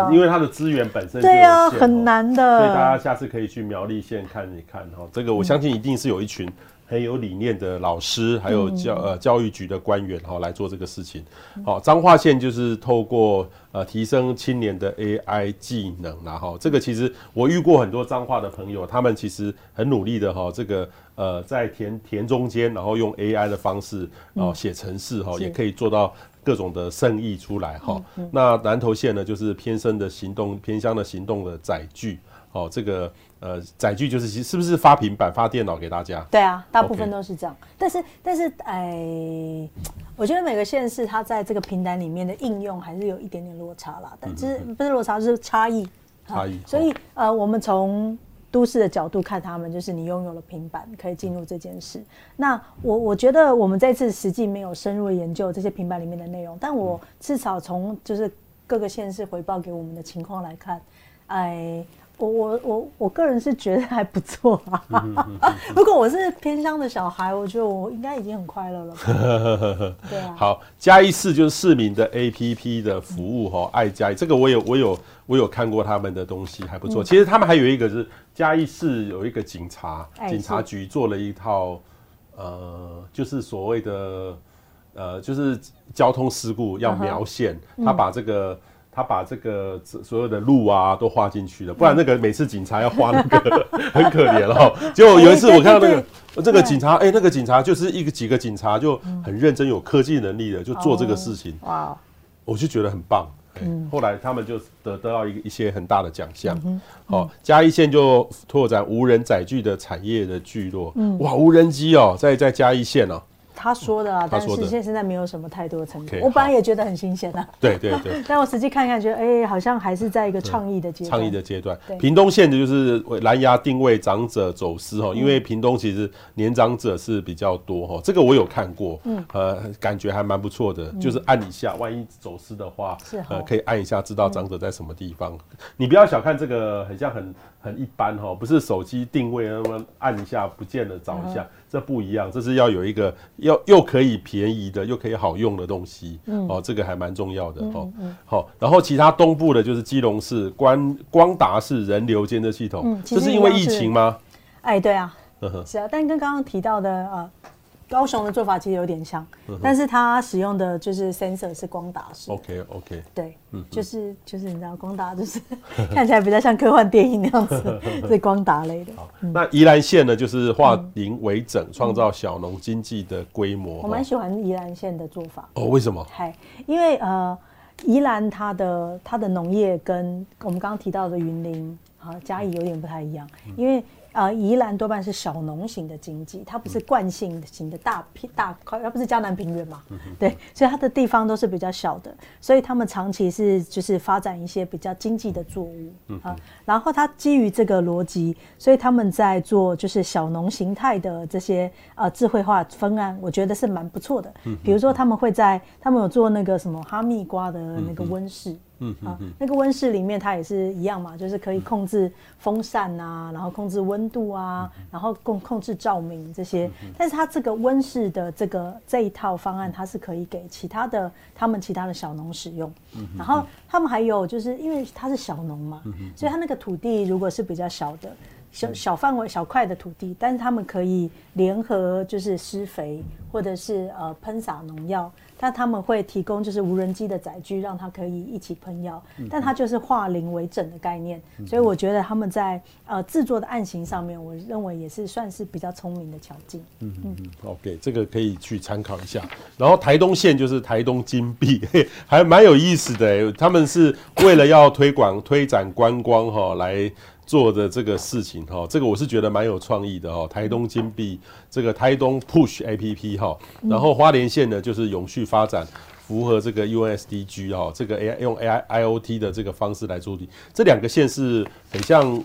难，因为它的资源本身对啊，很难的。所以大家下次可以去苗栗县看一看哈，这个我相信一定是有一群。很有理念的老师，还有教呃教育局的官员哈来做这个事情。好，彰化县就是透过呃提升青年的 AI 技能，然后这个其实我遇过很多彰化的朋友，他们其实很努力的哈，这个呃在田田中间，然后用 AI 的方式哦写程式哈，也可以做到各种的生意出来哈。那南投县呢，就是偏生的行动偏乡的行动的载具，哦这个。呃，载具就是是不是发平板、发电脑给大家？对啊，大部分都是这样。但是，但是，哎，我觉得每个县市它在这个平台里面的应用还是有一点点落差啦。但是不是落差，是差异。差异。所以，呃，我们从都市的角度看，他们就是你拥有了平板，可以进入这件事。那我我觉得我们这次实际没有深入研究这些平板里面的内容，但我至少从就是各个县市回报给我们的情况来看，哎。我我我我个人是觉得还不错啊。如果我是偏乡的小孩，我觉得我应该已经很快乐了。对啊。好，嘉义市就是市民的 APP 的服务哈，爱嘉义这个我有我有我有看过他们的东西还不错。其实他们还有一个是嘉义市有一个警察警察局做了一套呃，就是所谓的呃，就是交通事故要描线，他把这个。他把这个所有的路啊都画进去了，不然那个每次警察要画那个 很可怜哦。结果有一次我看到那个这个警察，哎，那个警察就是一个几个警察就很认真、有科技能力的，就做这个事情。哇，我就觉得很棒。后来他们就得得到一个一些很大的奖项。好，嘉义县就拓展无人载具的产业的聚落。哇，无人机哦，在在嘉义县哦。他说的啊，但是现现在没有什么太多的成果。我本来也觉得很新鲜啊。对 对对。但我实际看一看，觉得哎，好像还是在一个创意的阶段。创意的阶段。屏东县的就是蓝牙定位长者走失哦，因为屏东其实年长者是比较多哈，这个我有看过，嗯，呃，感觉还蛮不错的，就是按一下，万一走失的话，是呃，可以按一下知道长者在什么地方。你不要小看这个，很像很很一般哈，不是手机定位那么按一下不见了找一下。这不一样，这是要有一个要又可以便宜的，又可以好用的东西。嗯，哦，这个还蛮重要的哦。好，然后其他东部的就是基隆市光光达市人流监测系统。嗯，这是因为疫情吗？哎，对啊，是啊，但跟刚刚提到的呃。高雄的做法其实有点像，但是它使用的就是 sensor 是光达式。OK OK。对，嗯，就是就是你知道光达就是 看起来比较像科幻电影那样子，是光达类的。好，那宜兰县呢，就是化零为整，创造小农经济的规模。我蛮喜欢宜兰县的做法。哦，为什么？嗨，因为呃，宜兰它的它的农业跟我们刚刚提到的云林啊嘉义有点不太一样，因为。呃，宜兰多半是小农型的经济，它不是惯性型的大片大块，它不是江南平原嘛，对，所以它的地方都是比较小的，所以他们长期是就是发展一些比较经济的作物啊。然后它基于这个逻辑，所以他们在做就是小农形态的这些呃智慧化方案，我觉得是蛮不错的。比如说他们会在他们有做那个什么哈密瓜的那个温室。嗯啊，那个温室里面它也是一样嘛，就是可以控制风扇啊，然后控制温度啊，然后控控制照明这些。但是它这个温室的这个这一套方案，它是可以给其他的他们其他的小农使用。然后他们还有就是因为它是小农嘛，所以它那个土地如果是比较小的。小小范围小块的土地，但是他们可以联合就是施肥，或者是呃喷洒农药，但他们会提供就是无人机的载具，让它可以一起喷药，但它就是化零为整的概念，所以我觉得他们在呃制作的案型上面，我认为也是算是比较聪明的巧劲。嗯嗯嗯，OK，这个可以去参考一下。然后台东县就是台东金币，还蛮有意思的，他们是为了要推广推展观光哈来。做的这个事情哈，这个我是觉得蛮有创意的哈。台东金币这个台东 Push APP 哈，然后花莲县呢就是永续发展，符合这个 USDG 哈，这个 AI 用 AI IoT 的这个方式来处理。这两个县是很像，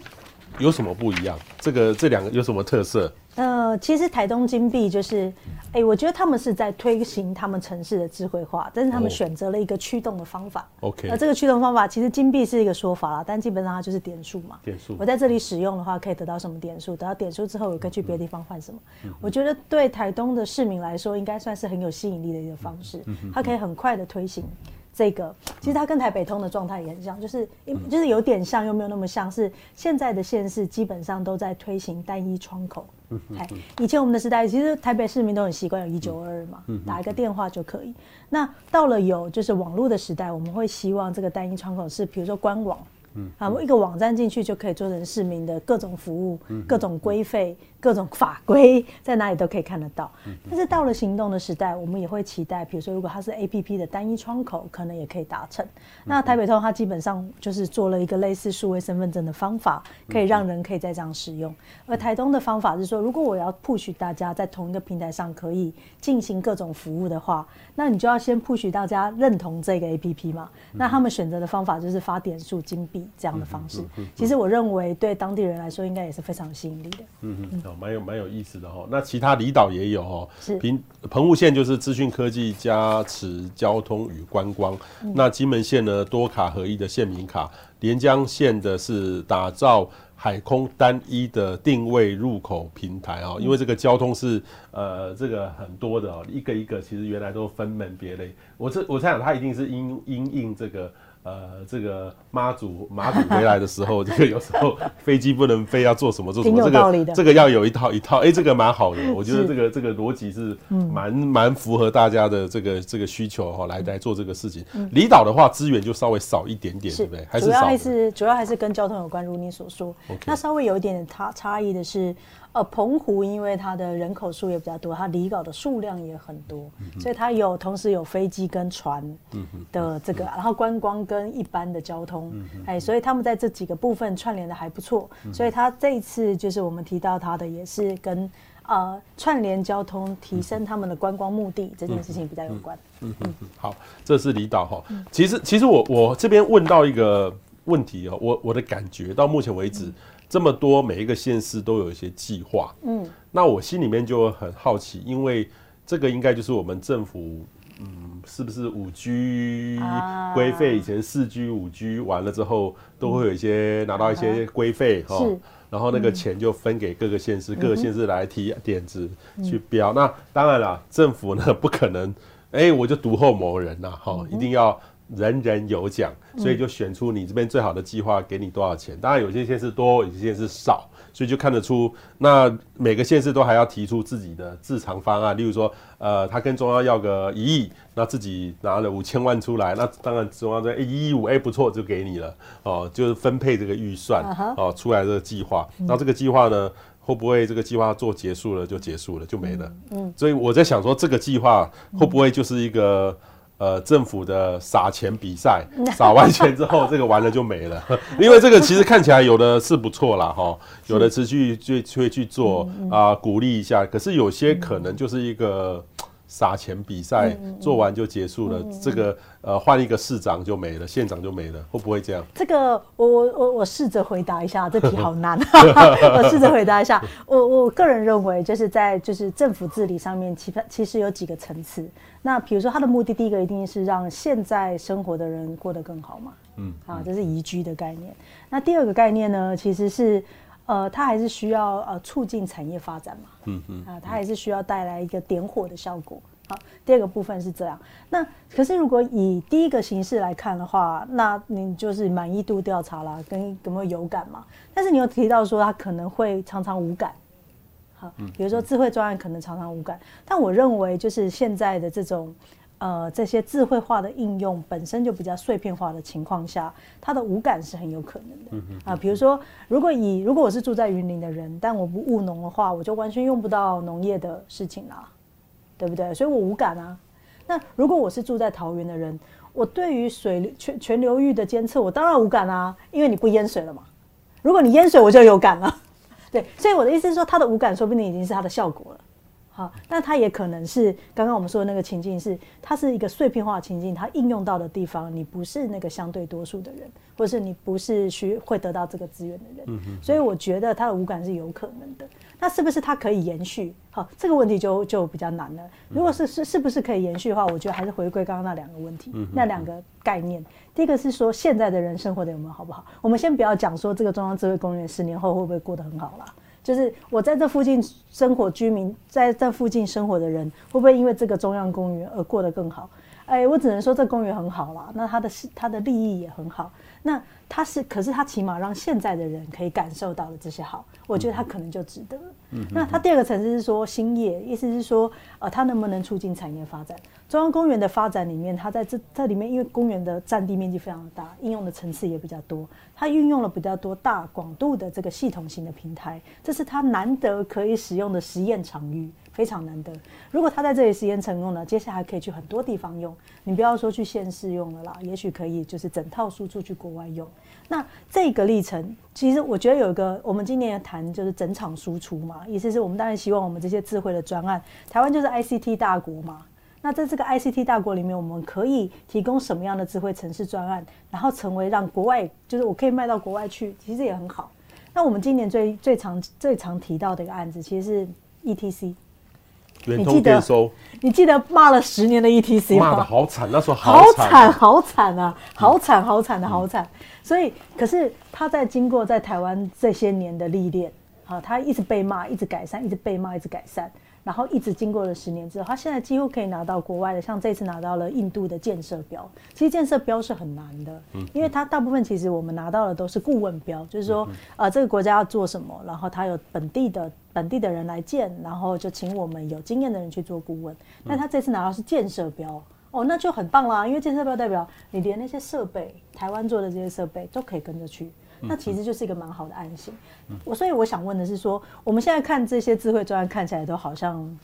有什么不一样？这个这两个有什么特色？呃，其实台东金币就是，哎、欸，我觉得他们是在推行他们城市的智慧化，但是他们选择了一个驱动的方法。OK，、哦、那这个驱动方法其实金币是一个说法啦，但基本上它就是点数嘛。点数。我在这里使用的话，可以得到什么点数？得到点数之后，我可以去别的地方换什么、嗯？我觉得对台东的市民来说，应该算是很有吸引力的一个方式。嗯、它可以很快的推行。这个其实它跟台北通的状态也很像，就是就是有点像，又没有那么像。是现在的县市基本上都在推行单一窗口。哎，以前我们的时代，其实台北市民都很习惯有一九二二嘛，打一个电话就可以。那到了有就是网络的时代，我们会希望这个单一窗口是，比如说官网。嗯，啊，一个网站进去就可以做成市民的各种服务、嗯各种规费、各种法规，在哪里都可以看得到。嗯但是到了行动的时代，我们也会期待，比如说，如果它是 APP 的单一窗口，可能也可以达成。那台北通它基本上就是做了一个类似数位身份证的方法，可以让人可以再这样使用。而台东的方法是说，如果我要 push 大家在同一个平台上可以进行各种服务的话，那你就要先 push 大家认同这个 APP 嘛。那他们选择的方法就是发点数金币。这样的方式，其实我认为对当地人来说，应该也是非常有吸引力的。嗯嗯，哦，蛮有蛮有意思的哈。那其他离岛也有哦，是平澎湖县就是资讯科技加持交通与观光。那金门县呢，多卡合一的县民卡。连江县的是打造海空单一的定位入口平台哦，因为这个交通是呃这个很多的哦，一个一个其实原来都分门别类。我这我猜想它一定是因因应这个。呃，这个妈祖妈祖回来的时候，这个有时候飞机不能飞，要做什么做什么，这个这个要有一套一套，哎、欸，这个蛮好的，我觉得这个这个逻辑是蛮蛮符合大家的这个这个需求哈，来来做这个事情。离岛的话，资源就稍微少一点点，对不对？还是主要还是主要还是跟交通有关，如你所说。那稍微有一点点差差异的是。呃，澎湖因为它的人口数也比较多，它离岛的数量也很多，嗯、所以它有同时有飞机跟船的这个、嗯，然后观光跟一般的交通，哎、嗯，所以他们在这几个部分串联的还不错、嗯，所以它这一次就是我们提到它的也是跟呃串联交通，提升他们的观光目的、嗯、这件事情比较有关。嗯嗯嗯，好，这是离岛哈。其实其实我我这边问到一个问题哦，我我的感觉到目前为止。嗯这么多，每一个县市都有一些计划。嗯，那我心里面就很好奇，因为这个应该就是我们政府，嗯，是不是五 G 规费？以前四 G、五 G 完了之后，都会有一些拿到一些规费哈，然后那个钱就分给各个县市，各个县市来提点子去标。那当然了，政府呢不可能，哎，我就独厚某人呐，哈，一定要。人人有奖，所以就选出你这边最好的计划，给你多少钱。当然有些县市多，有些县市少，所以就看得出，那每个县市都还要提出自己的自偿方案。例如说，呃，他跟中央要个一亿，那自己拿了五千万出来，那当然中央说一亿五，哎，不错，就给你了。哦，就是分配这个预算，哦，出来这个计划。那这个计划呢，会不会这个计划做结束了就结束了就没了？嗯，所以我在想说，这个计划会不会就是一个？呃，政府的撒钱比赛，撒完钱之后，这个完了就没了。因为这个其实看起来有的是不错啦，哈，有的持续去去去做啊，鼓励一下。可是有些可能就是一个撒钱比赛，做完就结束了，这个呃换一个市长就没了，县长就没了，会不会这样？这个我我我我试着回答一下，这题好难，我试着回答一下。我我个人认为，就是在就是政府治理上面，其其实有几个层次。那比如说，他的目的，第一个一定是让现在生活的人过得更好嘛，嗯，啊，这是宜居的概念。那第二个概念呢，其实是。呃，它还是需要呃促进产业发展嘛，嗯嗯，啊，它还是需要带来一个点火的效果。好，第二个部分是这样。那可是如果以第一个形式来看的话，那你就是满意度调查啦，跟有没有有感嘛？但是你有提到说它可能会常常无感，好，比如说智慧专案可能常常无感，但我认为就是现在的这种。呃，这些智慧化的应用本身就比较碎片化的情况下，它的无感是很有可能的。嗯嗯。啊，比如说，如果以如果我是住在云林的人，但我不务农的话，我就完全用不到农业的事情啦，对不对？所以我无感啊。那如果我是住在桃园的人，我对于水全全流域的监测，我当然无感啊，因为你不淹水了嘛。如果你淹水，我就有感了。对，所以我的意思是说，它的无感说不定已经是它的效果了。好，那它也可能是刚刚我们说的那个情境是，它是一个碎片化情境，它应用到的地方，你不是那个相对多数的人，或是你不是需会得到这个资源的人，所以我觉得它的无感是有可能的。那是不是它可以延续？好，这个问题就就比较难了。如果是是是不是可以延续的话，我觉得还是回归刚刚那两个问题，嗯、那两个概念。第一个是说现在的人生活的有没有好不好？我们先不要讲说这个中央智慧公园十年后会不会过得很好啦。就是我在这附近生活，居民在这附近生活的人，会不会因为这个中央公园而过得更好？哎，我只能说这公园很好啦，那它的它的利益也很好。那它是，可是它起码让现在的人可以感受到了这些好，我觉得它可能就值得。嗯，那它第二个层次是说兴业，意思是说，呃，它能不能促进产业发展？中央公园的发展里面，它在这这里面，因为公园的占地面积非常大，应用的层次也比较多，它运用了比较多大广度的这个系统型的平台，这是它难得可以使用的实验场域，非常难得。如果他在这里实验成功了，接下来可以去很多地方用。你不要说去县市用了啦，也许可以就是整套输出去国外用。那这个历程，其实我觉得有一个，我们今年要谈就是整场输出嘛，意思是我们当然希望我们这些智慧的专案，台湾就是 ICT 大国嘛。那在这个 ICT 大国里面，我们可以提供什么样的智慧城市专案，然后成为让国外，就是我可以卖到国外去，其实也很好。那我们今年最最常最常提到的一个案子，其实是 ETC。远通电收，你记得骂了十年的 ETC 吗？骂的好惨，那时候好惨，好惨啊，好惨，好惨的好惨。所以，可是他在经过在台湾这些年的历练，好，他一直被骂，一直改善，一直被骂，一直改善。然后一直经过了十年之后，他现在几乎可以拿到国外的，像这次拿到了印度的建设标。其实建设标是很难的，因为它大部分其实我们拿到的都是顾问标，就是说，呃，这个国家要做什么，然后他有本地的本地的人来建，然后就请我们有经验的人去做顾问。但他这次拿到是建设标，哦，那就很棒啦，因为建设标代表你连那些设备，台湾做的这些设备都可以跟着去。那其实就是一个蛮好的案型，我所以我想问的是说，我们现在看这些智慧专案看起来都好像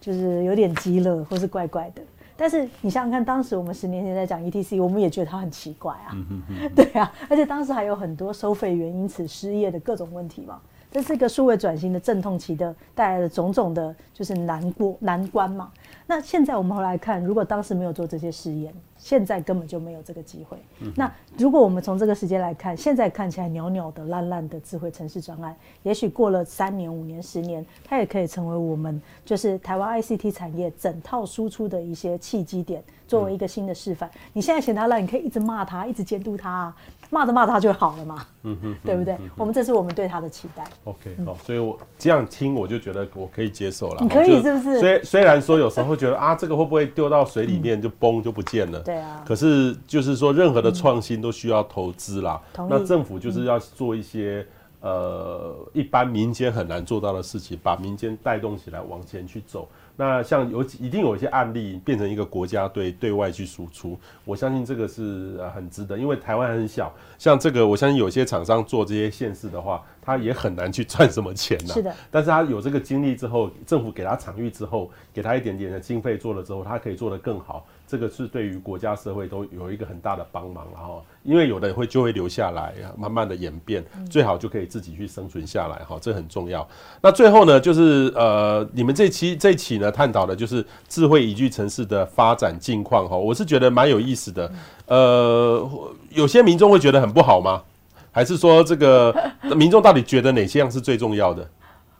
就是有点鸡肋或是怪怪的，但是你想想看，当时我们十年前在讲 ETC，我们也觉得它很奇怪啊，对啊，而且当时还有很多收费员因此失业的各种问题嘛，这是一个数位转型的阵痛期的带来的种种的，就是难过难关嘛。那现在我们回来看，如果当时没有做这些试验，现在根本就没有这个机会。嗯、那如果我们从这个时间来看，现在看起来袅袅的烂烂的智慧城市专案，也许过了三年、五年、十年，它也可以成为我们就是台湾 ICT 产业整套输出的一些契机点，作为一个新的示范。嗯、你现在嫌它烂，你可以一直骂它，一直监督它、啊。骂着骂着他就好了嘛，嗯哼，对不对？我们这是我们对他的期待。OK，好，所以我这样听我就觉得我可以接受了。你可以是不是？虽虽然说有时候会觉得啊，这个会不会丢到水里面就崩就不见了？对啊。可是就是说，任何的创新都需要投资啦。那政府就是要做一些呃，一般民间很难做到的事情，把民间带动起来往前去走。那像有一定有一些案例变成一个国家队对外去输出，我相信这个是很值得，因为台湾很小，像这个我相信有些厂商做这些县市的话，他也很难去赚什么钱呐。是的，但是他有这个经历之后，政府给他场域之后，给他一点点的经费做了之后，他可以做得更好。这个是对于国家社会都有一个很大的帮忙，然后因为有的会就会留下来，慢慢的演变，最好就可以自己去生存下来，哈，这很重要。那最后呢，就是呃，你们这期这一期呢，探讨的就是智慧宜居城市的发展近况，哈，我是觉得蛮有意思的。呃，有些民众会觉得很不好吗？还是说这个民众到底觉得哪些样是最重要的？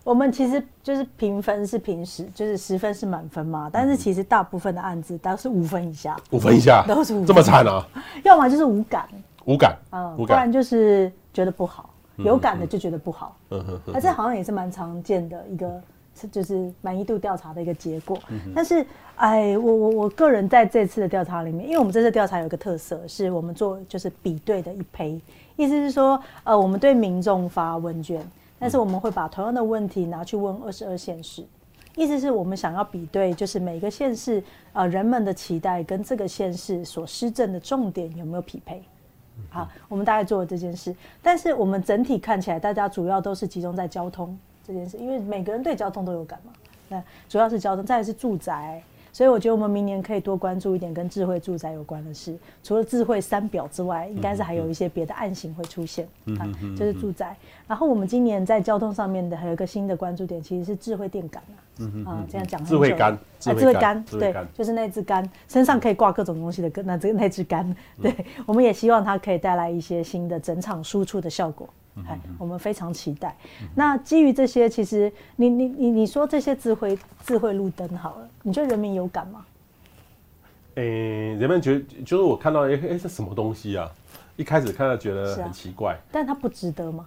我们其实就是评分是平时，就是十分是满分嘛。但是其实大部分的案子都是五分以下，五分以下都是五分这么惨啊？要么就是无感，无感，嗯，不然就是觉得不好，有感的就觉得不好。嗯哼，那这好像也是蛮常见的一个，就是满意度调查的一个结果。但是，哎，我我我个人在这次的调查里面，因为我们这次调查有一个特色，是我们做就是比对的一胚，意思是说，呃，我们对民众发问卷。但是我们会把同样的问题拿去问二十二县市，意思是我们想要比对，就是每个县市呃人们的期待跟这个县市所施政的重点有没有匹配？好，我们大概做了这件事，但是我们整体看起来，大家主要都是集中在交通这件事，因为每个人对交通都有感嘛。那主要是交通，再来是住宅。所以我觉得我们明年可以多关注一点跟智慧住宅有关的事，除了智慧三表之外，应该是还有一些别的案型会出现，啊，就是住宅。然后我们今年在交通上面的还有一个新的关注点，其实是智慧电杆啊，啊，这样讲。智慧杆，啊，智慧杆，对，就是那支杆，身上可以挂各种东西的，那这那支杆，对，我们也希望它可以带来一些新的整场输出的效果。哎，我们非常期待。那基于这些，其实你你你你说这些智慧智慧路灯好了，你觉得人民有感吗？诶、欸，人们觉得就是我看到哎哎，这什么东西啊？一开始看到觉得很奇怪，啊、但它不值得吗？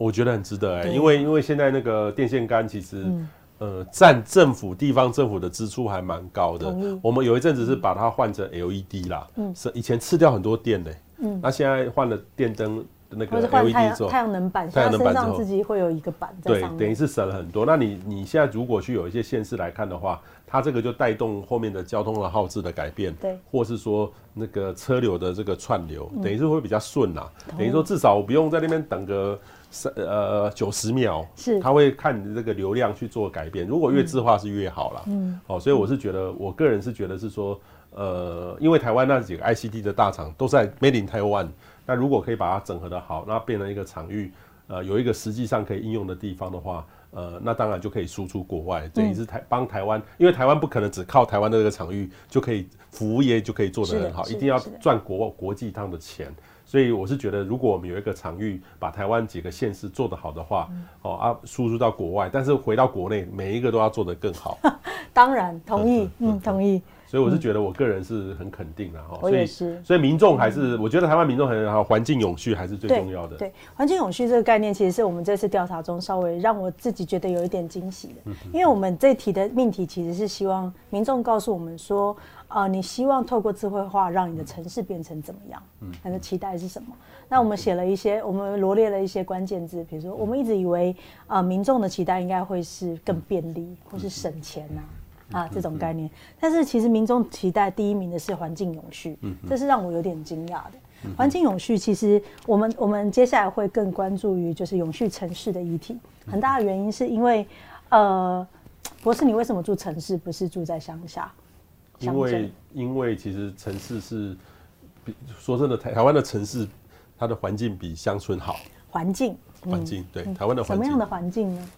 我觉得很值得哎、欸，因为因为现在那个电线杆其实、嗯、呃占政府地方政府的支出还蛮高的。我们有一阵子是把它换成 LED 啦，嗯，是以前吃掉很多电的、欸，嗯，那现在换了电灯。那个 LED 之后，太阳能板，太阳能板之后自己会有一个板对，等于是省了很多。那你你现在如果去有一些县市来看的话，它这个就带动后面的交通的号志的改变，对，或是说那个车流的这个串流，等于是会比较顺啦。等于说至少我不用在那边等个三呃九十秒，是，它会看你的这个流量去做改变。如果越智化是越好啦。嗯，哦，所以我是觉得，我个人是觉得是说，呃，因为台湾那几个 ICT 的大厂都在 Made in Taiwan。那如果可以把它整合的好，那变成一个场域，呃，有一个实际上可以应用的地方的话，呃，那当然就可以输出国外，这也是台帮台湾，因为台湾不可能只靠台湾的这个场域就可以服务业就可以做得很好，一定要赚国国际上的钱。所以我是觉得，如果我们有一个场域，把台湾几个县市做得好的话，哦啊，输出到国外，但是回到国内，每一个都要做得更好。当然，同意，嗯，同意。所以我是觉得，我个人是很肯定的哈。我也是。所以民众还是，我觉得台湾民众很好，环境永续还是最重要的。对，环境永续这个概念，其实是我们这次调查中稍微让我自己觉得有一点惊喜的。因为我们这题的命题其实是希望民众告诉我们说，呃，你希望透过智慧化让你的城市变成怎么样？嗯，你的期待是什么？那我们写了一些，我们罗列了一些关键字，比如说，我们一直以为，呃，民众的期待应该会是更便利，或是省钱呐。啊，这种概念，但是其实民众期待第一名的是环境永续，这是让我有点惊讶的。环境永续，其实我们我们接下来会更关注于就是永续城市的议题。很大的原因是因为，呃，博士，你为什么住城市，不是住在乡下？因为因为其实城市是，说真的，台台湾的城市，它的环境比乡村好。环境，环境，对，台湾的环境。什么样的环境呢？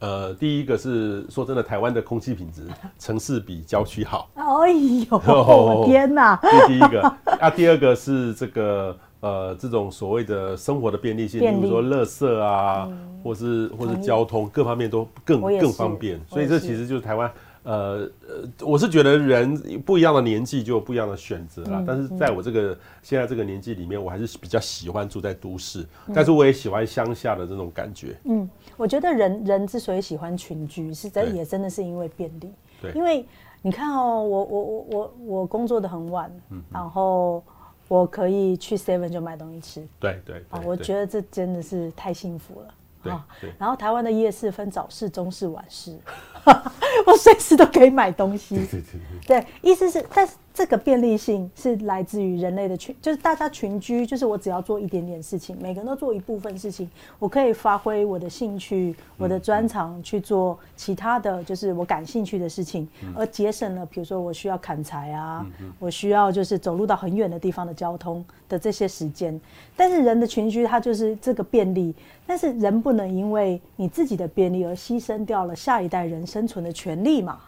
呃，第一个是说真的，台湾的空气品质，城市比郊区好。哎呦，天哪！这第一个，啊，第二个是这个呃，这种所谓的生活的便利性，比如说垃圾啊，嗯、或是或是交通各方面都更更方便，所以这其实就是台湾。呃呃，我是觉得人不一样的年纪就有不一样的选择啦。嗯、但是在我这个、嗯、现在这个年纪里面，我还是比较喜欢住在都市，嗯、但是我也喜欢乡下的这种感觉。嗯，我觉得人人之所以喜欢群居，是真也真的是因为便利。对，因为你看哦，我我我我我工作的很晚，嗯、然后我可以去 Seven 就买东西吃。对对，对，啊，我觉得这真的是太幸福了。对，对，然后台湾的夜市分早市、中市、晚市，我随时都可以买东西。对对对，对，意思是，但是这个便利性是来自于人类的群，就是大家群居，就是我只要做一点点事情，每个人都做一部分事情，我可以发挥我的兴趣、我的专长去做其他的就是我感兴趣的事情，而节省了，比如说我需要砍柴啊，我需要就是走路到很远的地方的交通的这些时间。但是人的群居，它就是这个便利，但是人不能因为你自己的便利而牺牲掉了下一代人生存的权利嘛。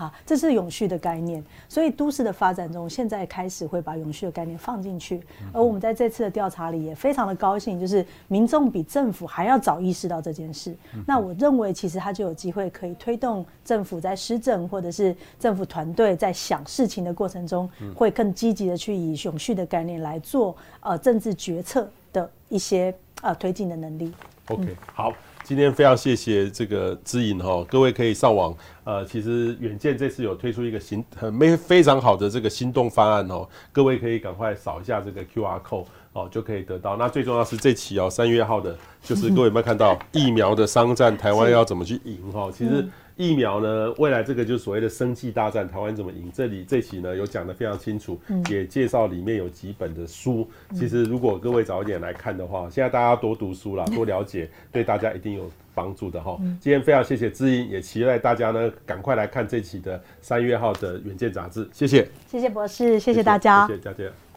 啊，这是永续的概念，所以都市的发展中，现在开始会把永续的概念放进去。而我们在这次的调查里也非常的高兴，就是民众比政府还要早意识到这件事。那我认为，其实它就有机会可以推动政府在施政，或者是政府团队在想事情的过程中，会更积极的去以永续的概念来做呃政治决策的一些呃推进的能力。OK，好。今天非常谢谢这个知影哈，各位可以上网，呃，其实远见这次有推出一个行很没非常好的这个心动方案哦，各位可以赶快扫一下这个 QR code 哦，就可以得到。那最重要是这期哦，三月号的，就是 各位有没有看到疫苗的商战，台湾要怎么去赢哈？其实。疫苗呢，未来这个就是所谓的生计大战，台湾怎么赢？这里这期呢有讲的非常清楚，也介绍里面有几本的书。其实如果各位早一点来看的话，现在大家多读书啦，多了解，对大家一定有帮助的哈。今天非常谢谢知音，也期待大家呢赶快来看这期的三月号的《远见》杂志。谢谢，谢谢博士，谢谢大家，谢谢佳佳。